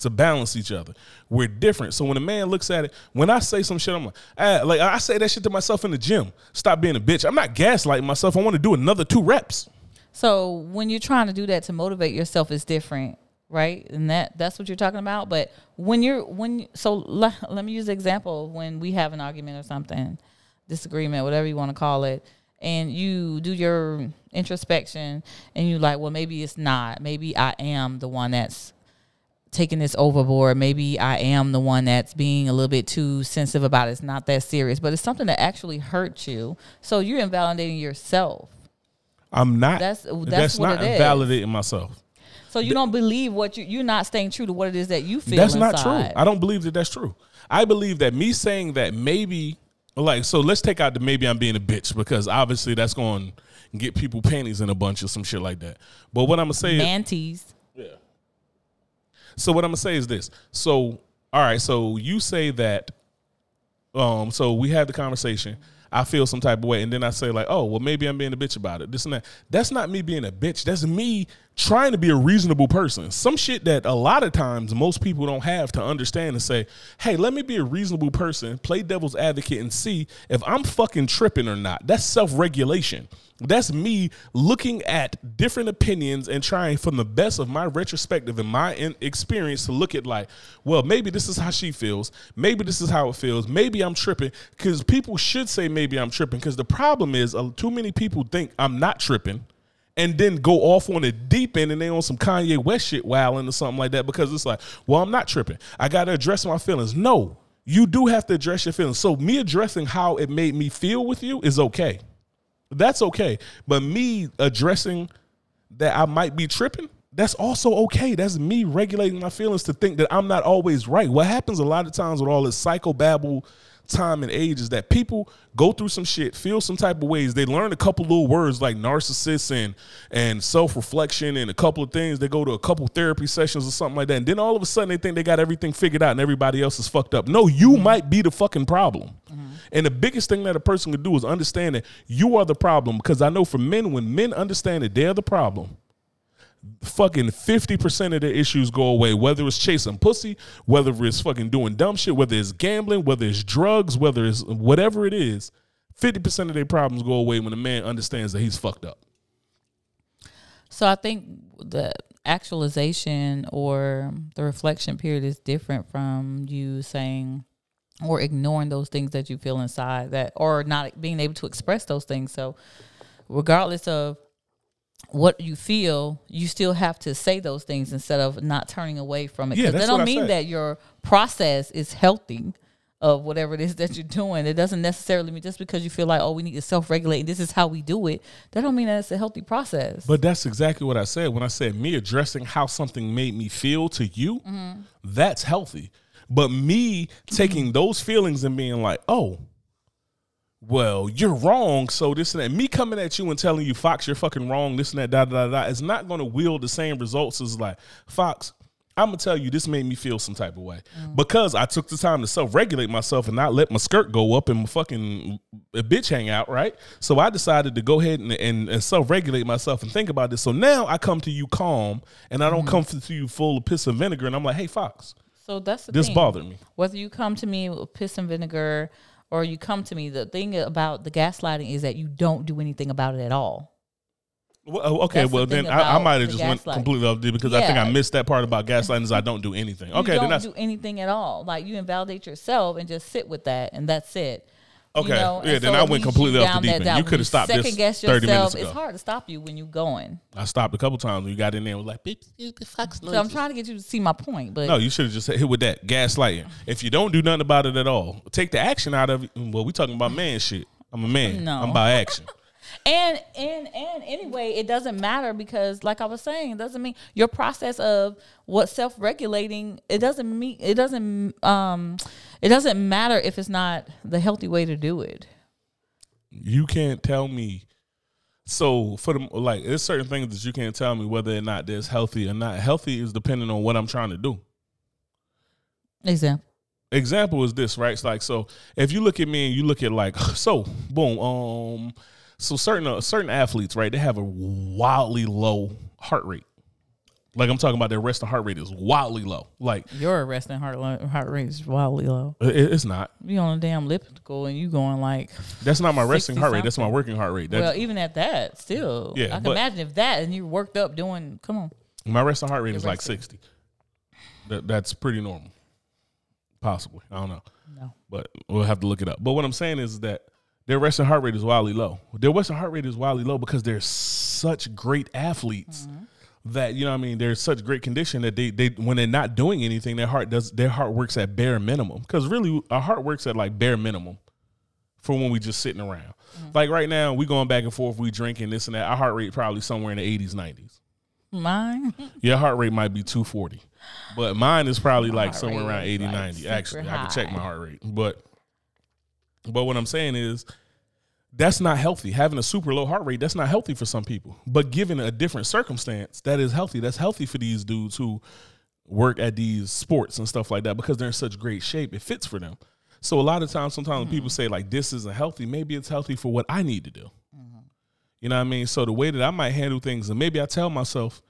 to balance each other. We're different. So when a man looks at it, when I say some shit, I'm like, ah, like I say that shit to myself in the gym. Stop being a bitch. I'm not gaslighting myself. I want to do another two reps. So when you're trying to do that to motivate yourself is different, right? And that that's what you're talking about. But when you're when so let, let me use the example when we have an argument or something, disagreement, whatever you want to call it, and you do your introspection and you're like, well, maybe it's not. Maybe I am the one that's taking this overboard. Maybe I am the one that's being a little bit too sensitive about it. It's not that serious, but it's something that actually hurts you. So you're invalidating yourself. I'm not. That's- that's that's what not it is. invalidating myself. So you don't believe what you you're not staying true to what it is that you feel. That's not true. I don't believe that that's true. I believe that me saying that maybe, like, so let's take out the maybe I'm being a bitch because obviously that's going to get people panties in a bunch or some shit like that. But what I'm gonna say is, Manties. so what I'm gonna say is this. So all right, so you say that. Um, so we have the conversation. I feel some type of way, and then I say like, "Oh, well, maybe I'm being a bitch about it." This and that. That's not me being a bitch. That's me trying to be a reasonable person. Some shit that a lot of times most people don't have to understand and say, "Hey, let me be a reasonable person, play devil's advocate, and see if I'm fucking tripping or not." That's self regulation. That's me looking at different opinions and trying from the best of my retrospective and my experience to look at like, well, maybe this is how she feels. Maybe this is how it feels. Maybe I'm tripping because people should say maybe I'm tripping because the problem is uh, too many people think I'm not tripping and then go off on the deep end and they on some Kanye West shit wilding or something like that because it's like, well, I'm not tripping. I got to address my feelings. No, you do have to address your feelings. So me addressing how it made me feel with you is okay. That's okay. But me addressing that I might be tripping, that's also okay. That's me regulating my feelings to think that I'm not always right. What happens a lot of times with all this psychobabble time and age is that people go through some shit, feel some type of ways. They learn a couple little words like narcissist and and self-reflection and a couple of things. They go to a couple therapy sessions or something like that. And then all of a sudden they think they got everything figured out and everybody else is fucked up. No, you mm-hmm. might be the fucking problem. Mm-hmm. And the biggest thing that a person can do is understand that you are the problem. Because I know for men, when men understand that they're the problem, fucking 50% of their issues go away, whether it's chasing pussy, whether it's fucking doing dumb shit, whether it's gambling, whether it's drugs, whether it's whatever it is, 50% of their problems go away when a man understands that he's fucked up. So I think the actualization or the reflection period is different from you saying or ignoring those things that you feel inside that or not being able to express those things. So regardless of what you feel, you still have to say those things instead of not turning away from it. Yeah, Because that's that don't what I mean that your process is healthy of whatever it is that you're doing. It doesn't necessarily mean just because you feel like, oh, we need to self regulate and this is how we do it, that don't mean that it's a healthy process. But that's exactly what I said when I said me addressing how something made me feel to you. Mm-hmm. That's healthy. But me taking those feelings and being like, oh, well, you're wrong. So this and that. Me coming at you and telling you, Fox, you're fucking wrong. This and that, da da da. da is not going to wield the same results as like Fox. I'm gonna tell you, this made me feel some type of way mm. because I took the time to self regulate myself and not let my skirt go up and my fucking a bitch hang out, right? So I decided to go ahead and, and, and self regulate myself and think about this. So now I come to you calm and I don't mm-hmm. come to you full of piss and vinegar and I'm like, hey, Fox, So that's the this thing. bothered me. Whether you come to me with piss and vinegar or you come to me, the thing about the gaslighting is that you don't do anything about it at all. Well, oh, okay, That's the well then I, I might have just went completely off because I think I missed that part about gaslighting is I don't do anything. Okay, you then don't that's do anything at all. Like you invalidate yourself and just sit with that, and that's it. Okay. You know? Yeah, And then so I went completely off the deep end. You coulda stopped this second guess 30 minutes yourself, It's hard to stop you when you're going. I stopped a couple times when you got in there and was like, "Beep, beep, the Fox So I'm trying to get you to see my point, but No, you should have just hit with that gaslighting. If you don't do nothing about it at all, take the action out of it. Well, we talking about man shit. I'm a man. No. I'm about action. <laughs> And and and anyway, it doesn't matter because, like I was saying, it doesn't mean your process of what self regulating. It doesn't mean it doesn't um it doesn't matter if it's not the healthy way to do it. You can't tell me. So for the like, there's certain things that you can't tell me whether or not there's healthy or not. Healthy is depending on what I'm trying to do. Example. Example is this, right? It's like so. If you look at me and you look at like <sighs> so, boom, um, so certain uh, certain athletes, right? They have a wildly low heart rate. Like I'm talking about their resting heart rate is wildly low. Like Your resting heart lo- heart rate is wildly low. Uh, it- it's not. You on a damn elliptical and you going like That's not my resting heart rate. That's my working heart rate. That's, well, even at that, still. Yeah, I can but- imagine if that and you worked up doing. Come on. My resting heart rate is Your like 60. That, that's pretty normal. Possibly. I don't know. No. But we'll have to look it up. But what I'm saying is that their resting heart rate is wildly low. Their resting heart rate is wildly low because they're such great athletes mm-hmm. That, you know what I mean, they're such great condition that they, they when they're not doing anything, their heart does their heart works at bare minimum. Because really our heart works at like bare minimum for when we just sitting around. Mm-hmm. Like right now, we going back and forth, we drinking this and that. Our heart rate probably somewhere in the 80s, 90s. Mine. Your heart rate might be 240, but mine is probably like somewhere around is, 80, like, 90. super Actually, I can check my heart rate, but but what I'm saying is that's not healthy. Having a super low heart rate, that's not healthy for some people. But given a different circumstance, that is healthy. That's healthy for these dudes who work at these sports and stuff like that because they're in such great shape. It fits for them. So a lot of times, sometimes when people mm-hmm. say like this isn't healthy, maybe it's healthy for what I need to do. Mm-hmm. You know what I mean? So the way that I might handle things, and maybe I tell myself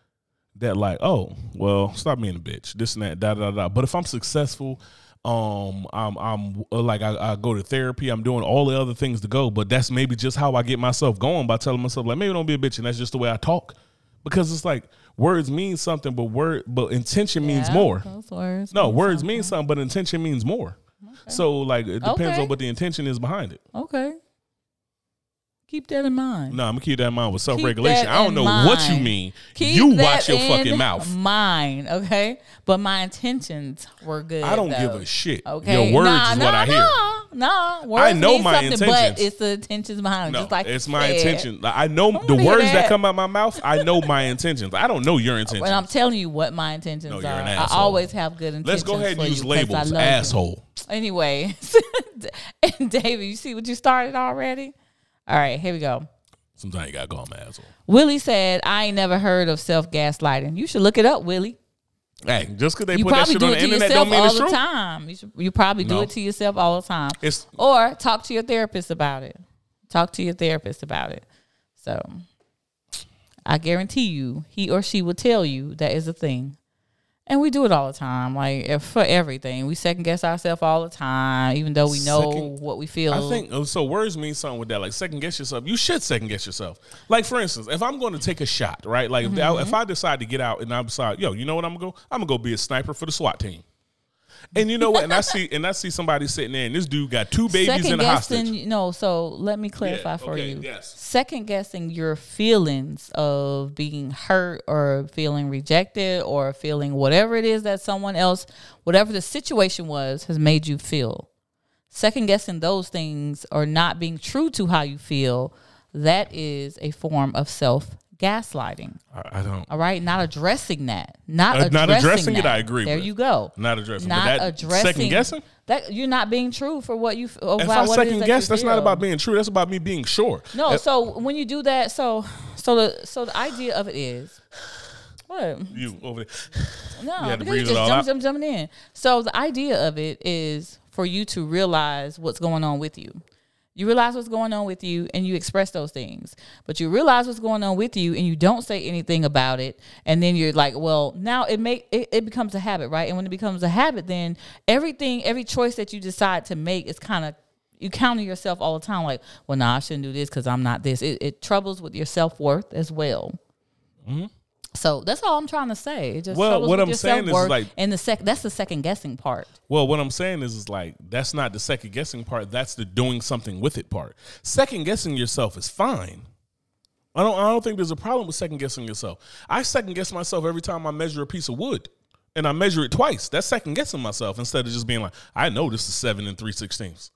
that like, oh, well, stop being a bitch, this and that, da da da. But if I'm successful, um, I'm I'm uh, like I, I go to therapy, I'm doing all the other things to go, but that's maybe just how I get myself going by telling myself like maybe don't be a bitch, and that's just the way I talk. Because it's like words mean something, but word but intention means more. Words. No, mean words something. mean something, but intention means more. So like it depends Okay. on what the intention is behind it. Okay. Keep that in mind. No, I'm gonna keep that in mind with self regulation. I don't know what you mean. Keep you watch your in fucking mouth. Mine, okay? But my intentions were good. I don't though. give a shit. Okay. Your words nah, is nah, what I hear. Nah, nah. Words I know mean my something, But it's the intentions behind it. No, Just like it's my said. intention. Like, I know the words that. that. come out my mouth. I know my intentions. I don't know your intentions. When I'm telling you what my intentions No, are, I always have good intentions. Let's go ahead and use labels. you. Asshole. Anyway, <laughs> and David, you see what you started already? All right, here we go. Sometimes you gotta call an asshole. Willie said, I ain't never heard of self gaslighting. You should look it up, Willie. Hey, just because they You put that probably shit do on it the to internet yourself don't mean all it's the true. time. You, should, you probably do No. it to yourself all the time. It's or talk to your therapist about it. Talk to your therapist about it. So I guarantee you, he or she will tell you that is a thing. And we do it all the time, like if- for everything. We second guess ourselves all the time, even though we know Second- what we feel. I think so. Words mean something with that. Like second guess yourself. You should second guess yourself. Like for instance, if I'm going to take a shot, right? Like if, I, if mm-hmm. I decide to get out and I decide, yo, you know what I'm gonna go? I'm gonna go be a sniper for the SWAT team. And you know what? And I see and I see somebody sitting there, and this dude got two babies second and a hostage. guessing, no. So let me clarify Yeah, for okay, you. yes. Second guessing your feelings of being hurt or feeling rejected or feeling whatever it is that someone else, whatever the situation was, has made you feel. Second guessing those things or not being true to how you feel, that is a form of self gaslighting. I, I don't. All right, not addressing that, not Uh, addressing, not addressing it. I agree There with. you go. Not addressing. Not that addressing second guessing. that you're not being true for what you about If I second that guess, you that's not about being true. That's about me being sure. No, If- so when you do that, so so the so the idea of it is what you over there. no to because you just jump, jump, jumping in. So the idea of it is for you to realize what's going on with you. You realize what's going on with you and you express those things. But you realize what's going on with you and you don't say anything about it. And then you're like, well, now it make it, it becomes a habit, right? And when it becomes a habit, then everything, every choice that you decide to make is kind of you counter yourself all the time, like, well, nah, I shouldn't do this because I'm not this. It, it troubles with your self worth as well. Mm-hmm. So that's all I'm trying to say. It just. Well, what I'm saying is, like- and the sec that's the second guessing part. Well, what I'm saying is, is like that's not the second guessing part. That's the doing something with it part. Second guessing yourself is fine. I don't. I don't think there's a problem with second guessing yourself. I second guess myself every time I measure a piece of wood, and I measure it twice. That's second guessing myself instead of just being like, I know this is seven and three sixteenths.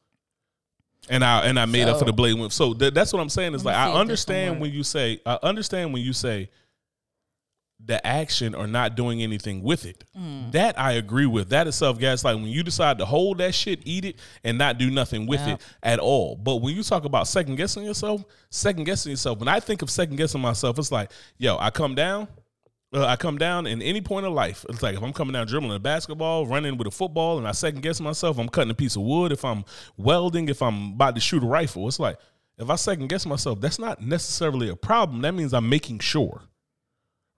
and I and I made up for the blade whip. So th- that's what I'm saying. Is like I if this will understand when you say I understand when you say the action or not doing anything with it. Mm. That I agree with. That is self gaslight. When you decide to hold that shit, eat it, and not do nothing with Yep. it at all. But when you talk about second guessing yourself, second guessing yourself. When I think of second guessing myself, it's like, yo, I come down. Uh, I come down in any point of life. It's like if I'm coming down dribbling a basketball, running with a football, and I second guess myself, I'm cutting a piece of wood. If I'm welding, if I'm about to shoot a rifle, it's like if I second guess myself, that's not necessarily a problem. That means I'm making sure,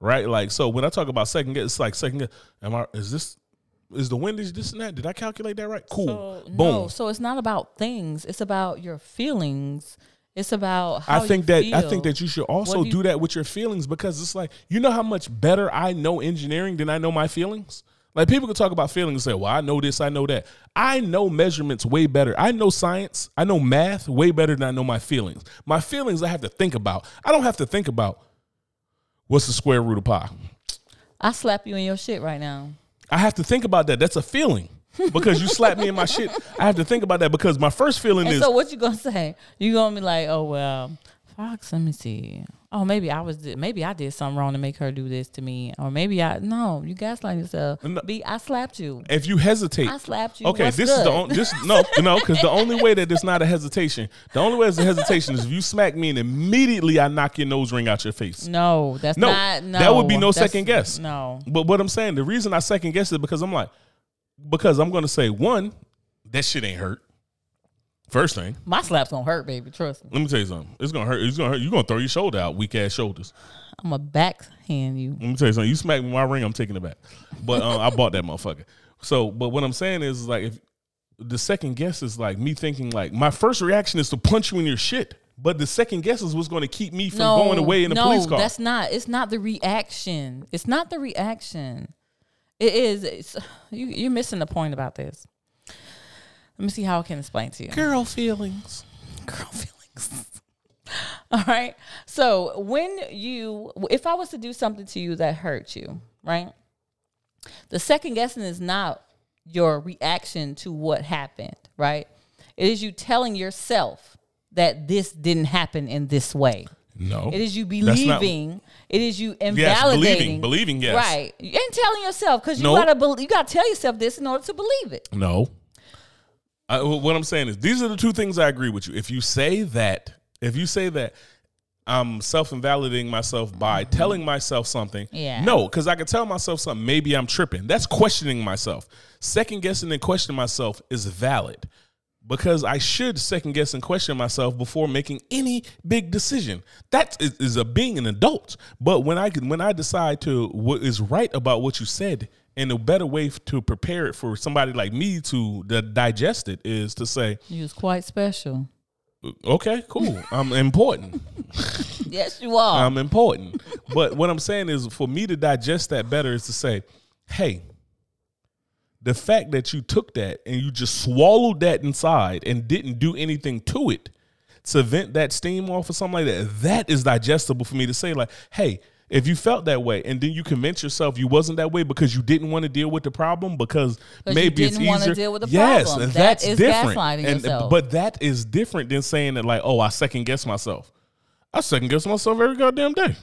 right? Like so, when I talk about second guess, it's like second guess. Am I? Is this? Is the windage this and that? Did I calculate that right? Cool. So, Boom. No, so it's not about things. It's about your feelings. It's about how I think you that I think that you should also do do, that with your feelings because it's like you know how much better I know engineering than I know my feelings. Like people can talk about feelings and say, "Well, I know this, I know that." I know measurements way better. I know science, I know math way better than I know my feelings. My feelings I have to think about. I don't have to think about what's the square root of pi. I slap you in your shit right now. I have to think about that. That's a feeling. because you slapped me in my shit. I have to think about that because my first feeling And is so what you gonna say? You gonna be like, oh well, Fox. Let me see. Oh, maybe I was maybe I did something wrong to make her do this to me, or maybe I no. You gaslight yourself. No. Be I slapped you. if you hesitate. I slapped you. Okay, What's this is the only this no <laughs> no because the only way that it's not a hesitation, the only way it's a hesitation is if you smack me and immediately I knock your nose ring out your face. No, that's No, not. No, that would be no second guess. No, But what I'm saying, the reason I second guess it because I'm like, because I'm gonna say one, that shit ain't hurt. First thing, my slap's gonna hurt, baby. Trust me. let me tell you something. It's gonna hurt. It's gonna hurt. You're gonna throw your shoulder out, weak ass shoulders. I'm gonna backhand you. Let me tell you something. You smack me with my ring, I'm taking it back. But um, I bought that motherfucker. So, but what I'm saying is like if the second guess is like me thinking like my first reaction is to punch you in your shit. But the second guess is what's going to keep me from no, going away in a no, police car. that's not. It's not the reaction. It's not the reaction. It is. It's, you, you're missing the point about this. Let me see how I can explain to you. Girl feelings. girl <laughs> feelings. All right. So when you, if I was to do something to you that hurt you, right? The second guessing is not your reaction to what happened, right? It is you telling yourself that this didn't happen in this way. No. It is you That's not- believing. it is you Yes, invalidating. believing. Believing, yes. Right. You ain't telling yourself because you Nope. gotta bel you gotta tell yourself this in order to believe it. No. I, what I'm saying is these are the two things I agree with you. If you say that, if you say that I'm self invalidating myself by mm-hmm. telling myself something, Yeah. no, because I can tell myself something. Maybe I'm tripping. That's questioning myself. Second guessing and questioning myself is valid because I should second guess and question myself before making any big decision. That is, is a being an adult. But when I can, when I decide to what is right about what you said, and a better way f- to prepare it for somebody like me to di- digest it is to say, You was quite special. okay, cool, I'm important. <laughs> Yes, you are. I'm important. But what I'm saying is for me to digest that better is to say, hey, the fact that you took that and you just swallowed that inside and didn't do anything to it to vent that steam off or something like that, that is digestible for me to say, like, hey, if you felt that way and then you convince yourself you wasn't that way because you didn't want to deal with the problem because maybe it's easier. deal with the yes, problem. and That that's is different. gaslighting and, yourself. But that is different than saying that like, oh, I second guess myself. I second guess myself every goddamn day.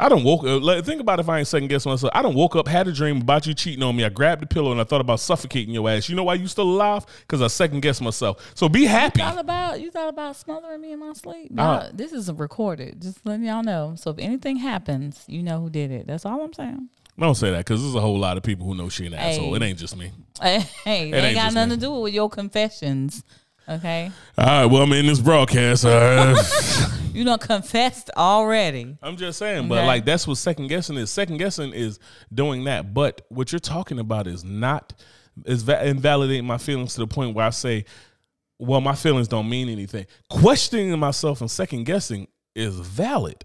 I don't woke up. Like, think about if I ain't second guess myself. I don't woke up, had a dream about you cheating on me. I grabbed the pillow and I thought about suffocating your ass. You know why you still alive? Because I second guess myself. So be happy. You thought about you thought about smothering me in my sleep. Uh, this is recorded. Just letting y'all know. So if anything happens, you know who did it. That's all I'm saying. Don't say that because there's a whole lot of people who know she an asshole. It ain't just me. <laughs> Hey, it ain't got nothing me. to do with your confessions. Okay, All right. Well, I'm in this broadcast. Uh, <laughs> you done confessed already. I'm just saying, but Okay. like that's what second guessing is. Second guessing is doing that. But what you're talking about is not is va- invalidating my feelings to the point where I say, well, my feelings don't mean anything. Questioning myself and second guessing is valid.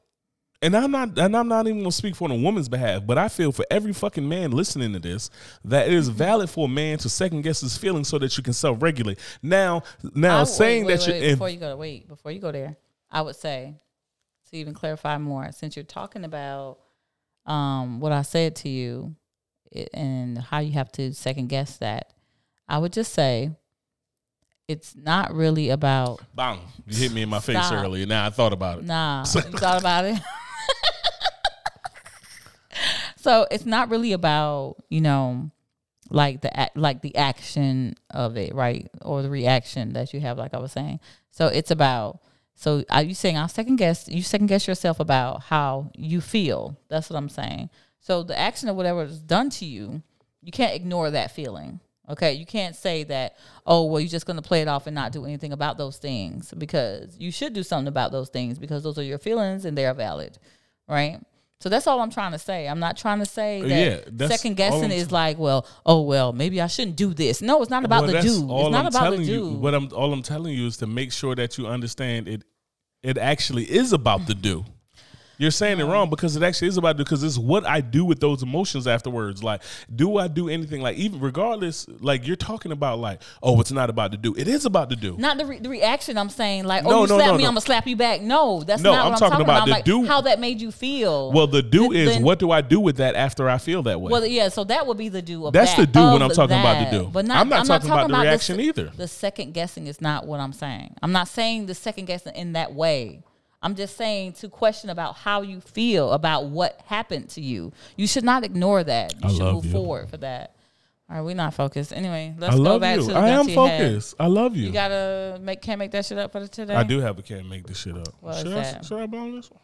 And I'm not and I'm not even gonna speak for a woman's behalf, but I feel for every fucking man listening to this that it is Mm-hmm. valid for a man to second guess his feelings so that you can self regulate. Now, now I- saying wait, that wait, you're wait, in, before you go wait before you go there, I would say to even clarify more, since you're talking about um, what I said to you and how you have to second guess that, I would just say it's not really about Bang! You hit me in my face Stop. earlier. Now I thought about it. Nah, <laughs> you thought about it. <laughs> so it's not really about you know, like the like the action of it, right, or the reaction that you have. Like I was saying, so it's about. So are you saying I'll second guess? You second guess yourself about how you feel. That's what I'm saying. So the action of whatever is done to you, you can't ignore that feeling. Okay, you can't say that, oh, well, you're just going to play it off and not do anything about those things because you should do something about those things because those are your feelings and they're valid, right? So that's all I'm trying to say. I'm not trying to say uh, that Yeah, second guessing is like, well, oh, well, maybe I shouldn't do this. No, it's not about Well, the all It's not I'm about telling the do. you. What I'm all I'm telling you is to make sure that you understand it. It actually is about the do. You're saying it wrong because it actually is about because it's what I do with those emotions afterwards. Like, do I do anything? Like, even regardless, like you're talking about, like, oh, it's not about to do. It is about to do. Not the, re- the reaction. I'm saying like, oh, No, you no, slap no, me. I'm gonna slap you back. No, that's No, not I'm what talking I'm talking about about. the I'm like, do- how that made you feel. Well, the do Then- is what do I do with that after I feel that way? Well, yeah, so that would be the do That's that, the do when I'm talking about that. the do. But not, I'm not talking about the s- reaction either. The second guessing is not what I'm saying. I'm not saying the second guessing in that way. I'm just saying to question about how you feel about what happened to you. You should not ignore that. You I should move you. forward for that. All right, we're not focused. Anyway, let's I go love back you. to the I am your head. focused. I love you. You gotta make can't make that shit up for the today. I do have a can't make this shit up. What is should, I, that? should I blow this one?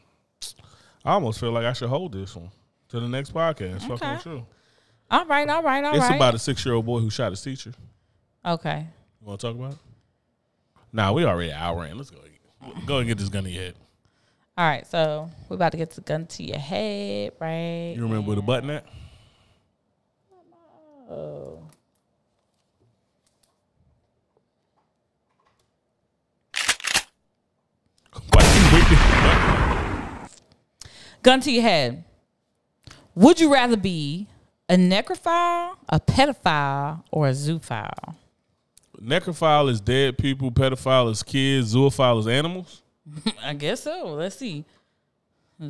I almost feel like I should hold this one to the next podcast. Okay. with you. All right, all right, all right. It's about a six year old boy who shot his teacher. okay. You want to talk about it? Nah, we already hour in. Let's go. Go and get this gun in your head. All right, so we're about to get the gun to your head, right? You remember where the button at? Oh. Why you waiting? Gun to your head. Would you rather be a necrophile, a pedophile, or a zoophile? Necrophile is dead people. Pedophile is kids. Zoophile is animals. <laughs> I guess so. Let's see.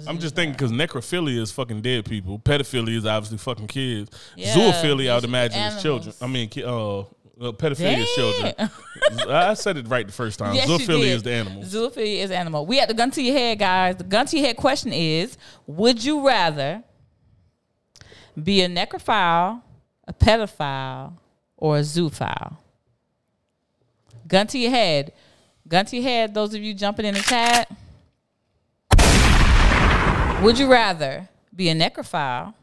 I'm just thinking because necrophilia is fucking dead people. Pedophilia is obviously fucking kids. Yeah, Zoophilia, I would imagine, is children. I mean, uh, uh, pedophilia is children. <laughs> I said it right the first time. Yes, Zoophilia is the animals. Zoophilia is animal. We had the gun to your head, guys. The gun to your head question is: Would you rather be a necrophile, a pedophile, or a zoophile? Gun to your head. Gun to your head. Those of you jumping in the chat. Would you rather be a necrophile,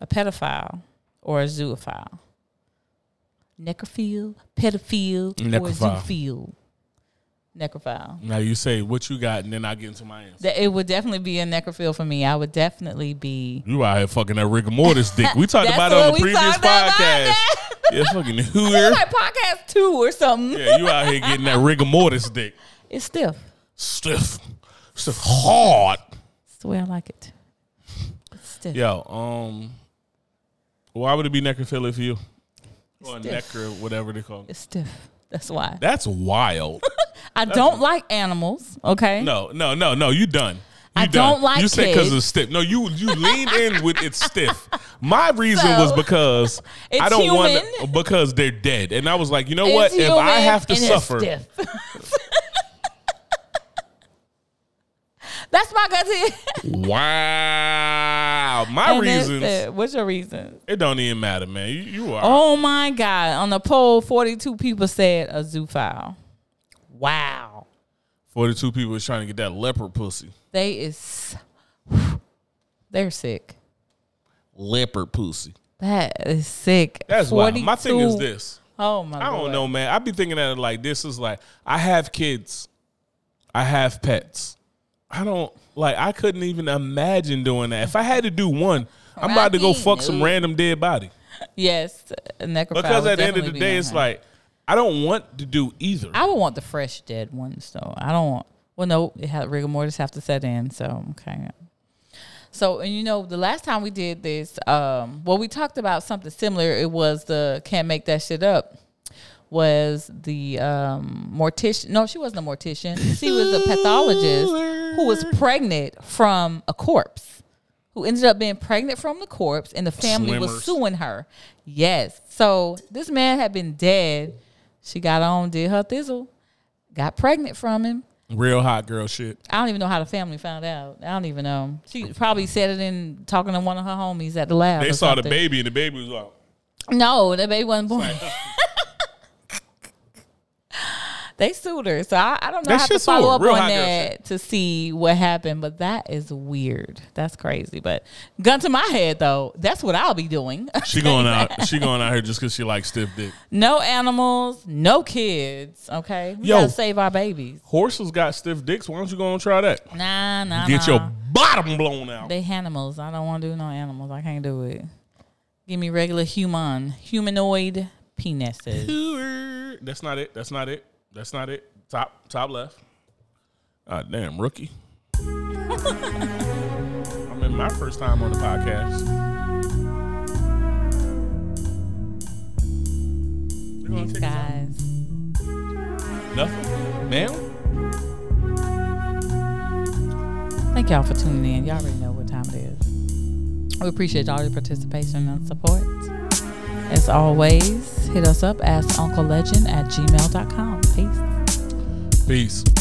a pedophile, or a zoophile? Necrophile, pedophile, or zoophile? Necrophile. Now you say what you got, and then I get into my answer. It would definitely be a necrophile for me. I would definitely be. You out here fucking that rigor mortis dick. We talked <laughs> about it on the previous podcast. Yeah, fucking <laughs> It's hooer. like podcast two or something. Yeah, you out here getting that <laughs> rigor mortis dick. It's stiff. Stiff. Stiff hard. It's the way I like it. It's stiff. Yo, um, why would it be necrophilia for you? Or Stiff. necro, whatever they call it. It's stiff. That's why. That's wild. <laughs> I don't like animals. Okay. No, no, no, no. You done. You I done. don't like You said because kids. it's stiff. No, you you leaned in with it's stiff. My reason was So, because I don't want human. because they're dead, and I was like, you know what? If I have to suffer. <laughs> That's my gut wow. My And reasons. What's your reason? It don't even matter, man. You, you are. Oh my God. On the poll, 42 people said a zoophile. Wow. Forty-two people is trying to get that leopard pussy. They is they're sick. Leopard pussy. That is sick. That's why. My thing is this. Oh my I don't Lord. know, man. I'd be thinking that like this is like I have kids, I have pets. I don't like. I couldn't even imagine doing that. If I had to do one, I'm about to go fuck some random dead body. Yes, necrophile Because at the end of the day, it's like I don't want to do either. I would want the fresh dead ones though. I don't want. Well, no, it had rigor mortis have to set in. So okay. So and you know the last time we did this, um, well we talked about something similar. It was the can't make that shit up. Was the um, mortician? No, she wasn't a mortician. She was a pathologist who was pregnant from a corpse. Who ended up being pregnant from the corpse, and the family Swimmers. was suing her. Yes. So this man had been dead She got on, did her thizzle, got pregnant from him. Real hot girl shit. I don't even know how the family found out. I don't even know. She probably said it in talking to one of her homies at the lab. They saw the baby and the baby was like, No, the baby wasn't born. <laughs> they sued her, so I, I don't know. That I have to follow up Real on that to see what happened. But that is weird. That's crazy. But gun to my head though, that's what I'll be doing. <laughs> she going out. She going out here just because she likes stiff dick. no animals, no kids. Okay, we Yo. gotta save our babies. Horses got stiff dicks. Why don't you go and try that? Nah, nah, Get nah. your bottom blown out. They animals. I don't want to do no animals. I can't do it. Give me regular human, humanoid penises. That's not it. That's not it. That's not it. Top top left. Ah, damn rookie. <laughs> I'm in my first time on the podcast. You gonna Thanks, take us out? guys. Nothing, ma'am. Thank y'all for tuning in. Y'all already know what time it is. We appreciate all your participation and support. As always, hit us up at unclelegend at gmail.com. Peace. Peace.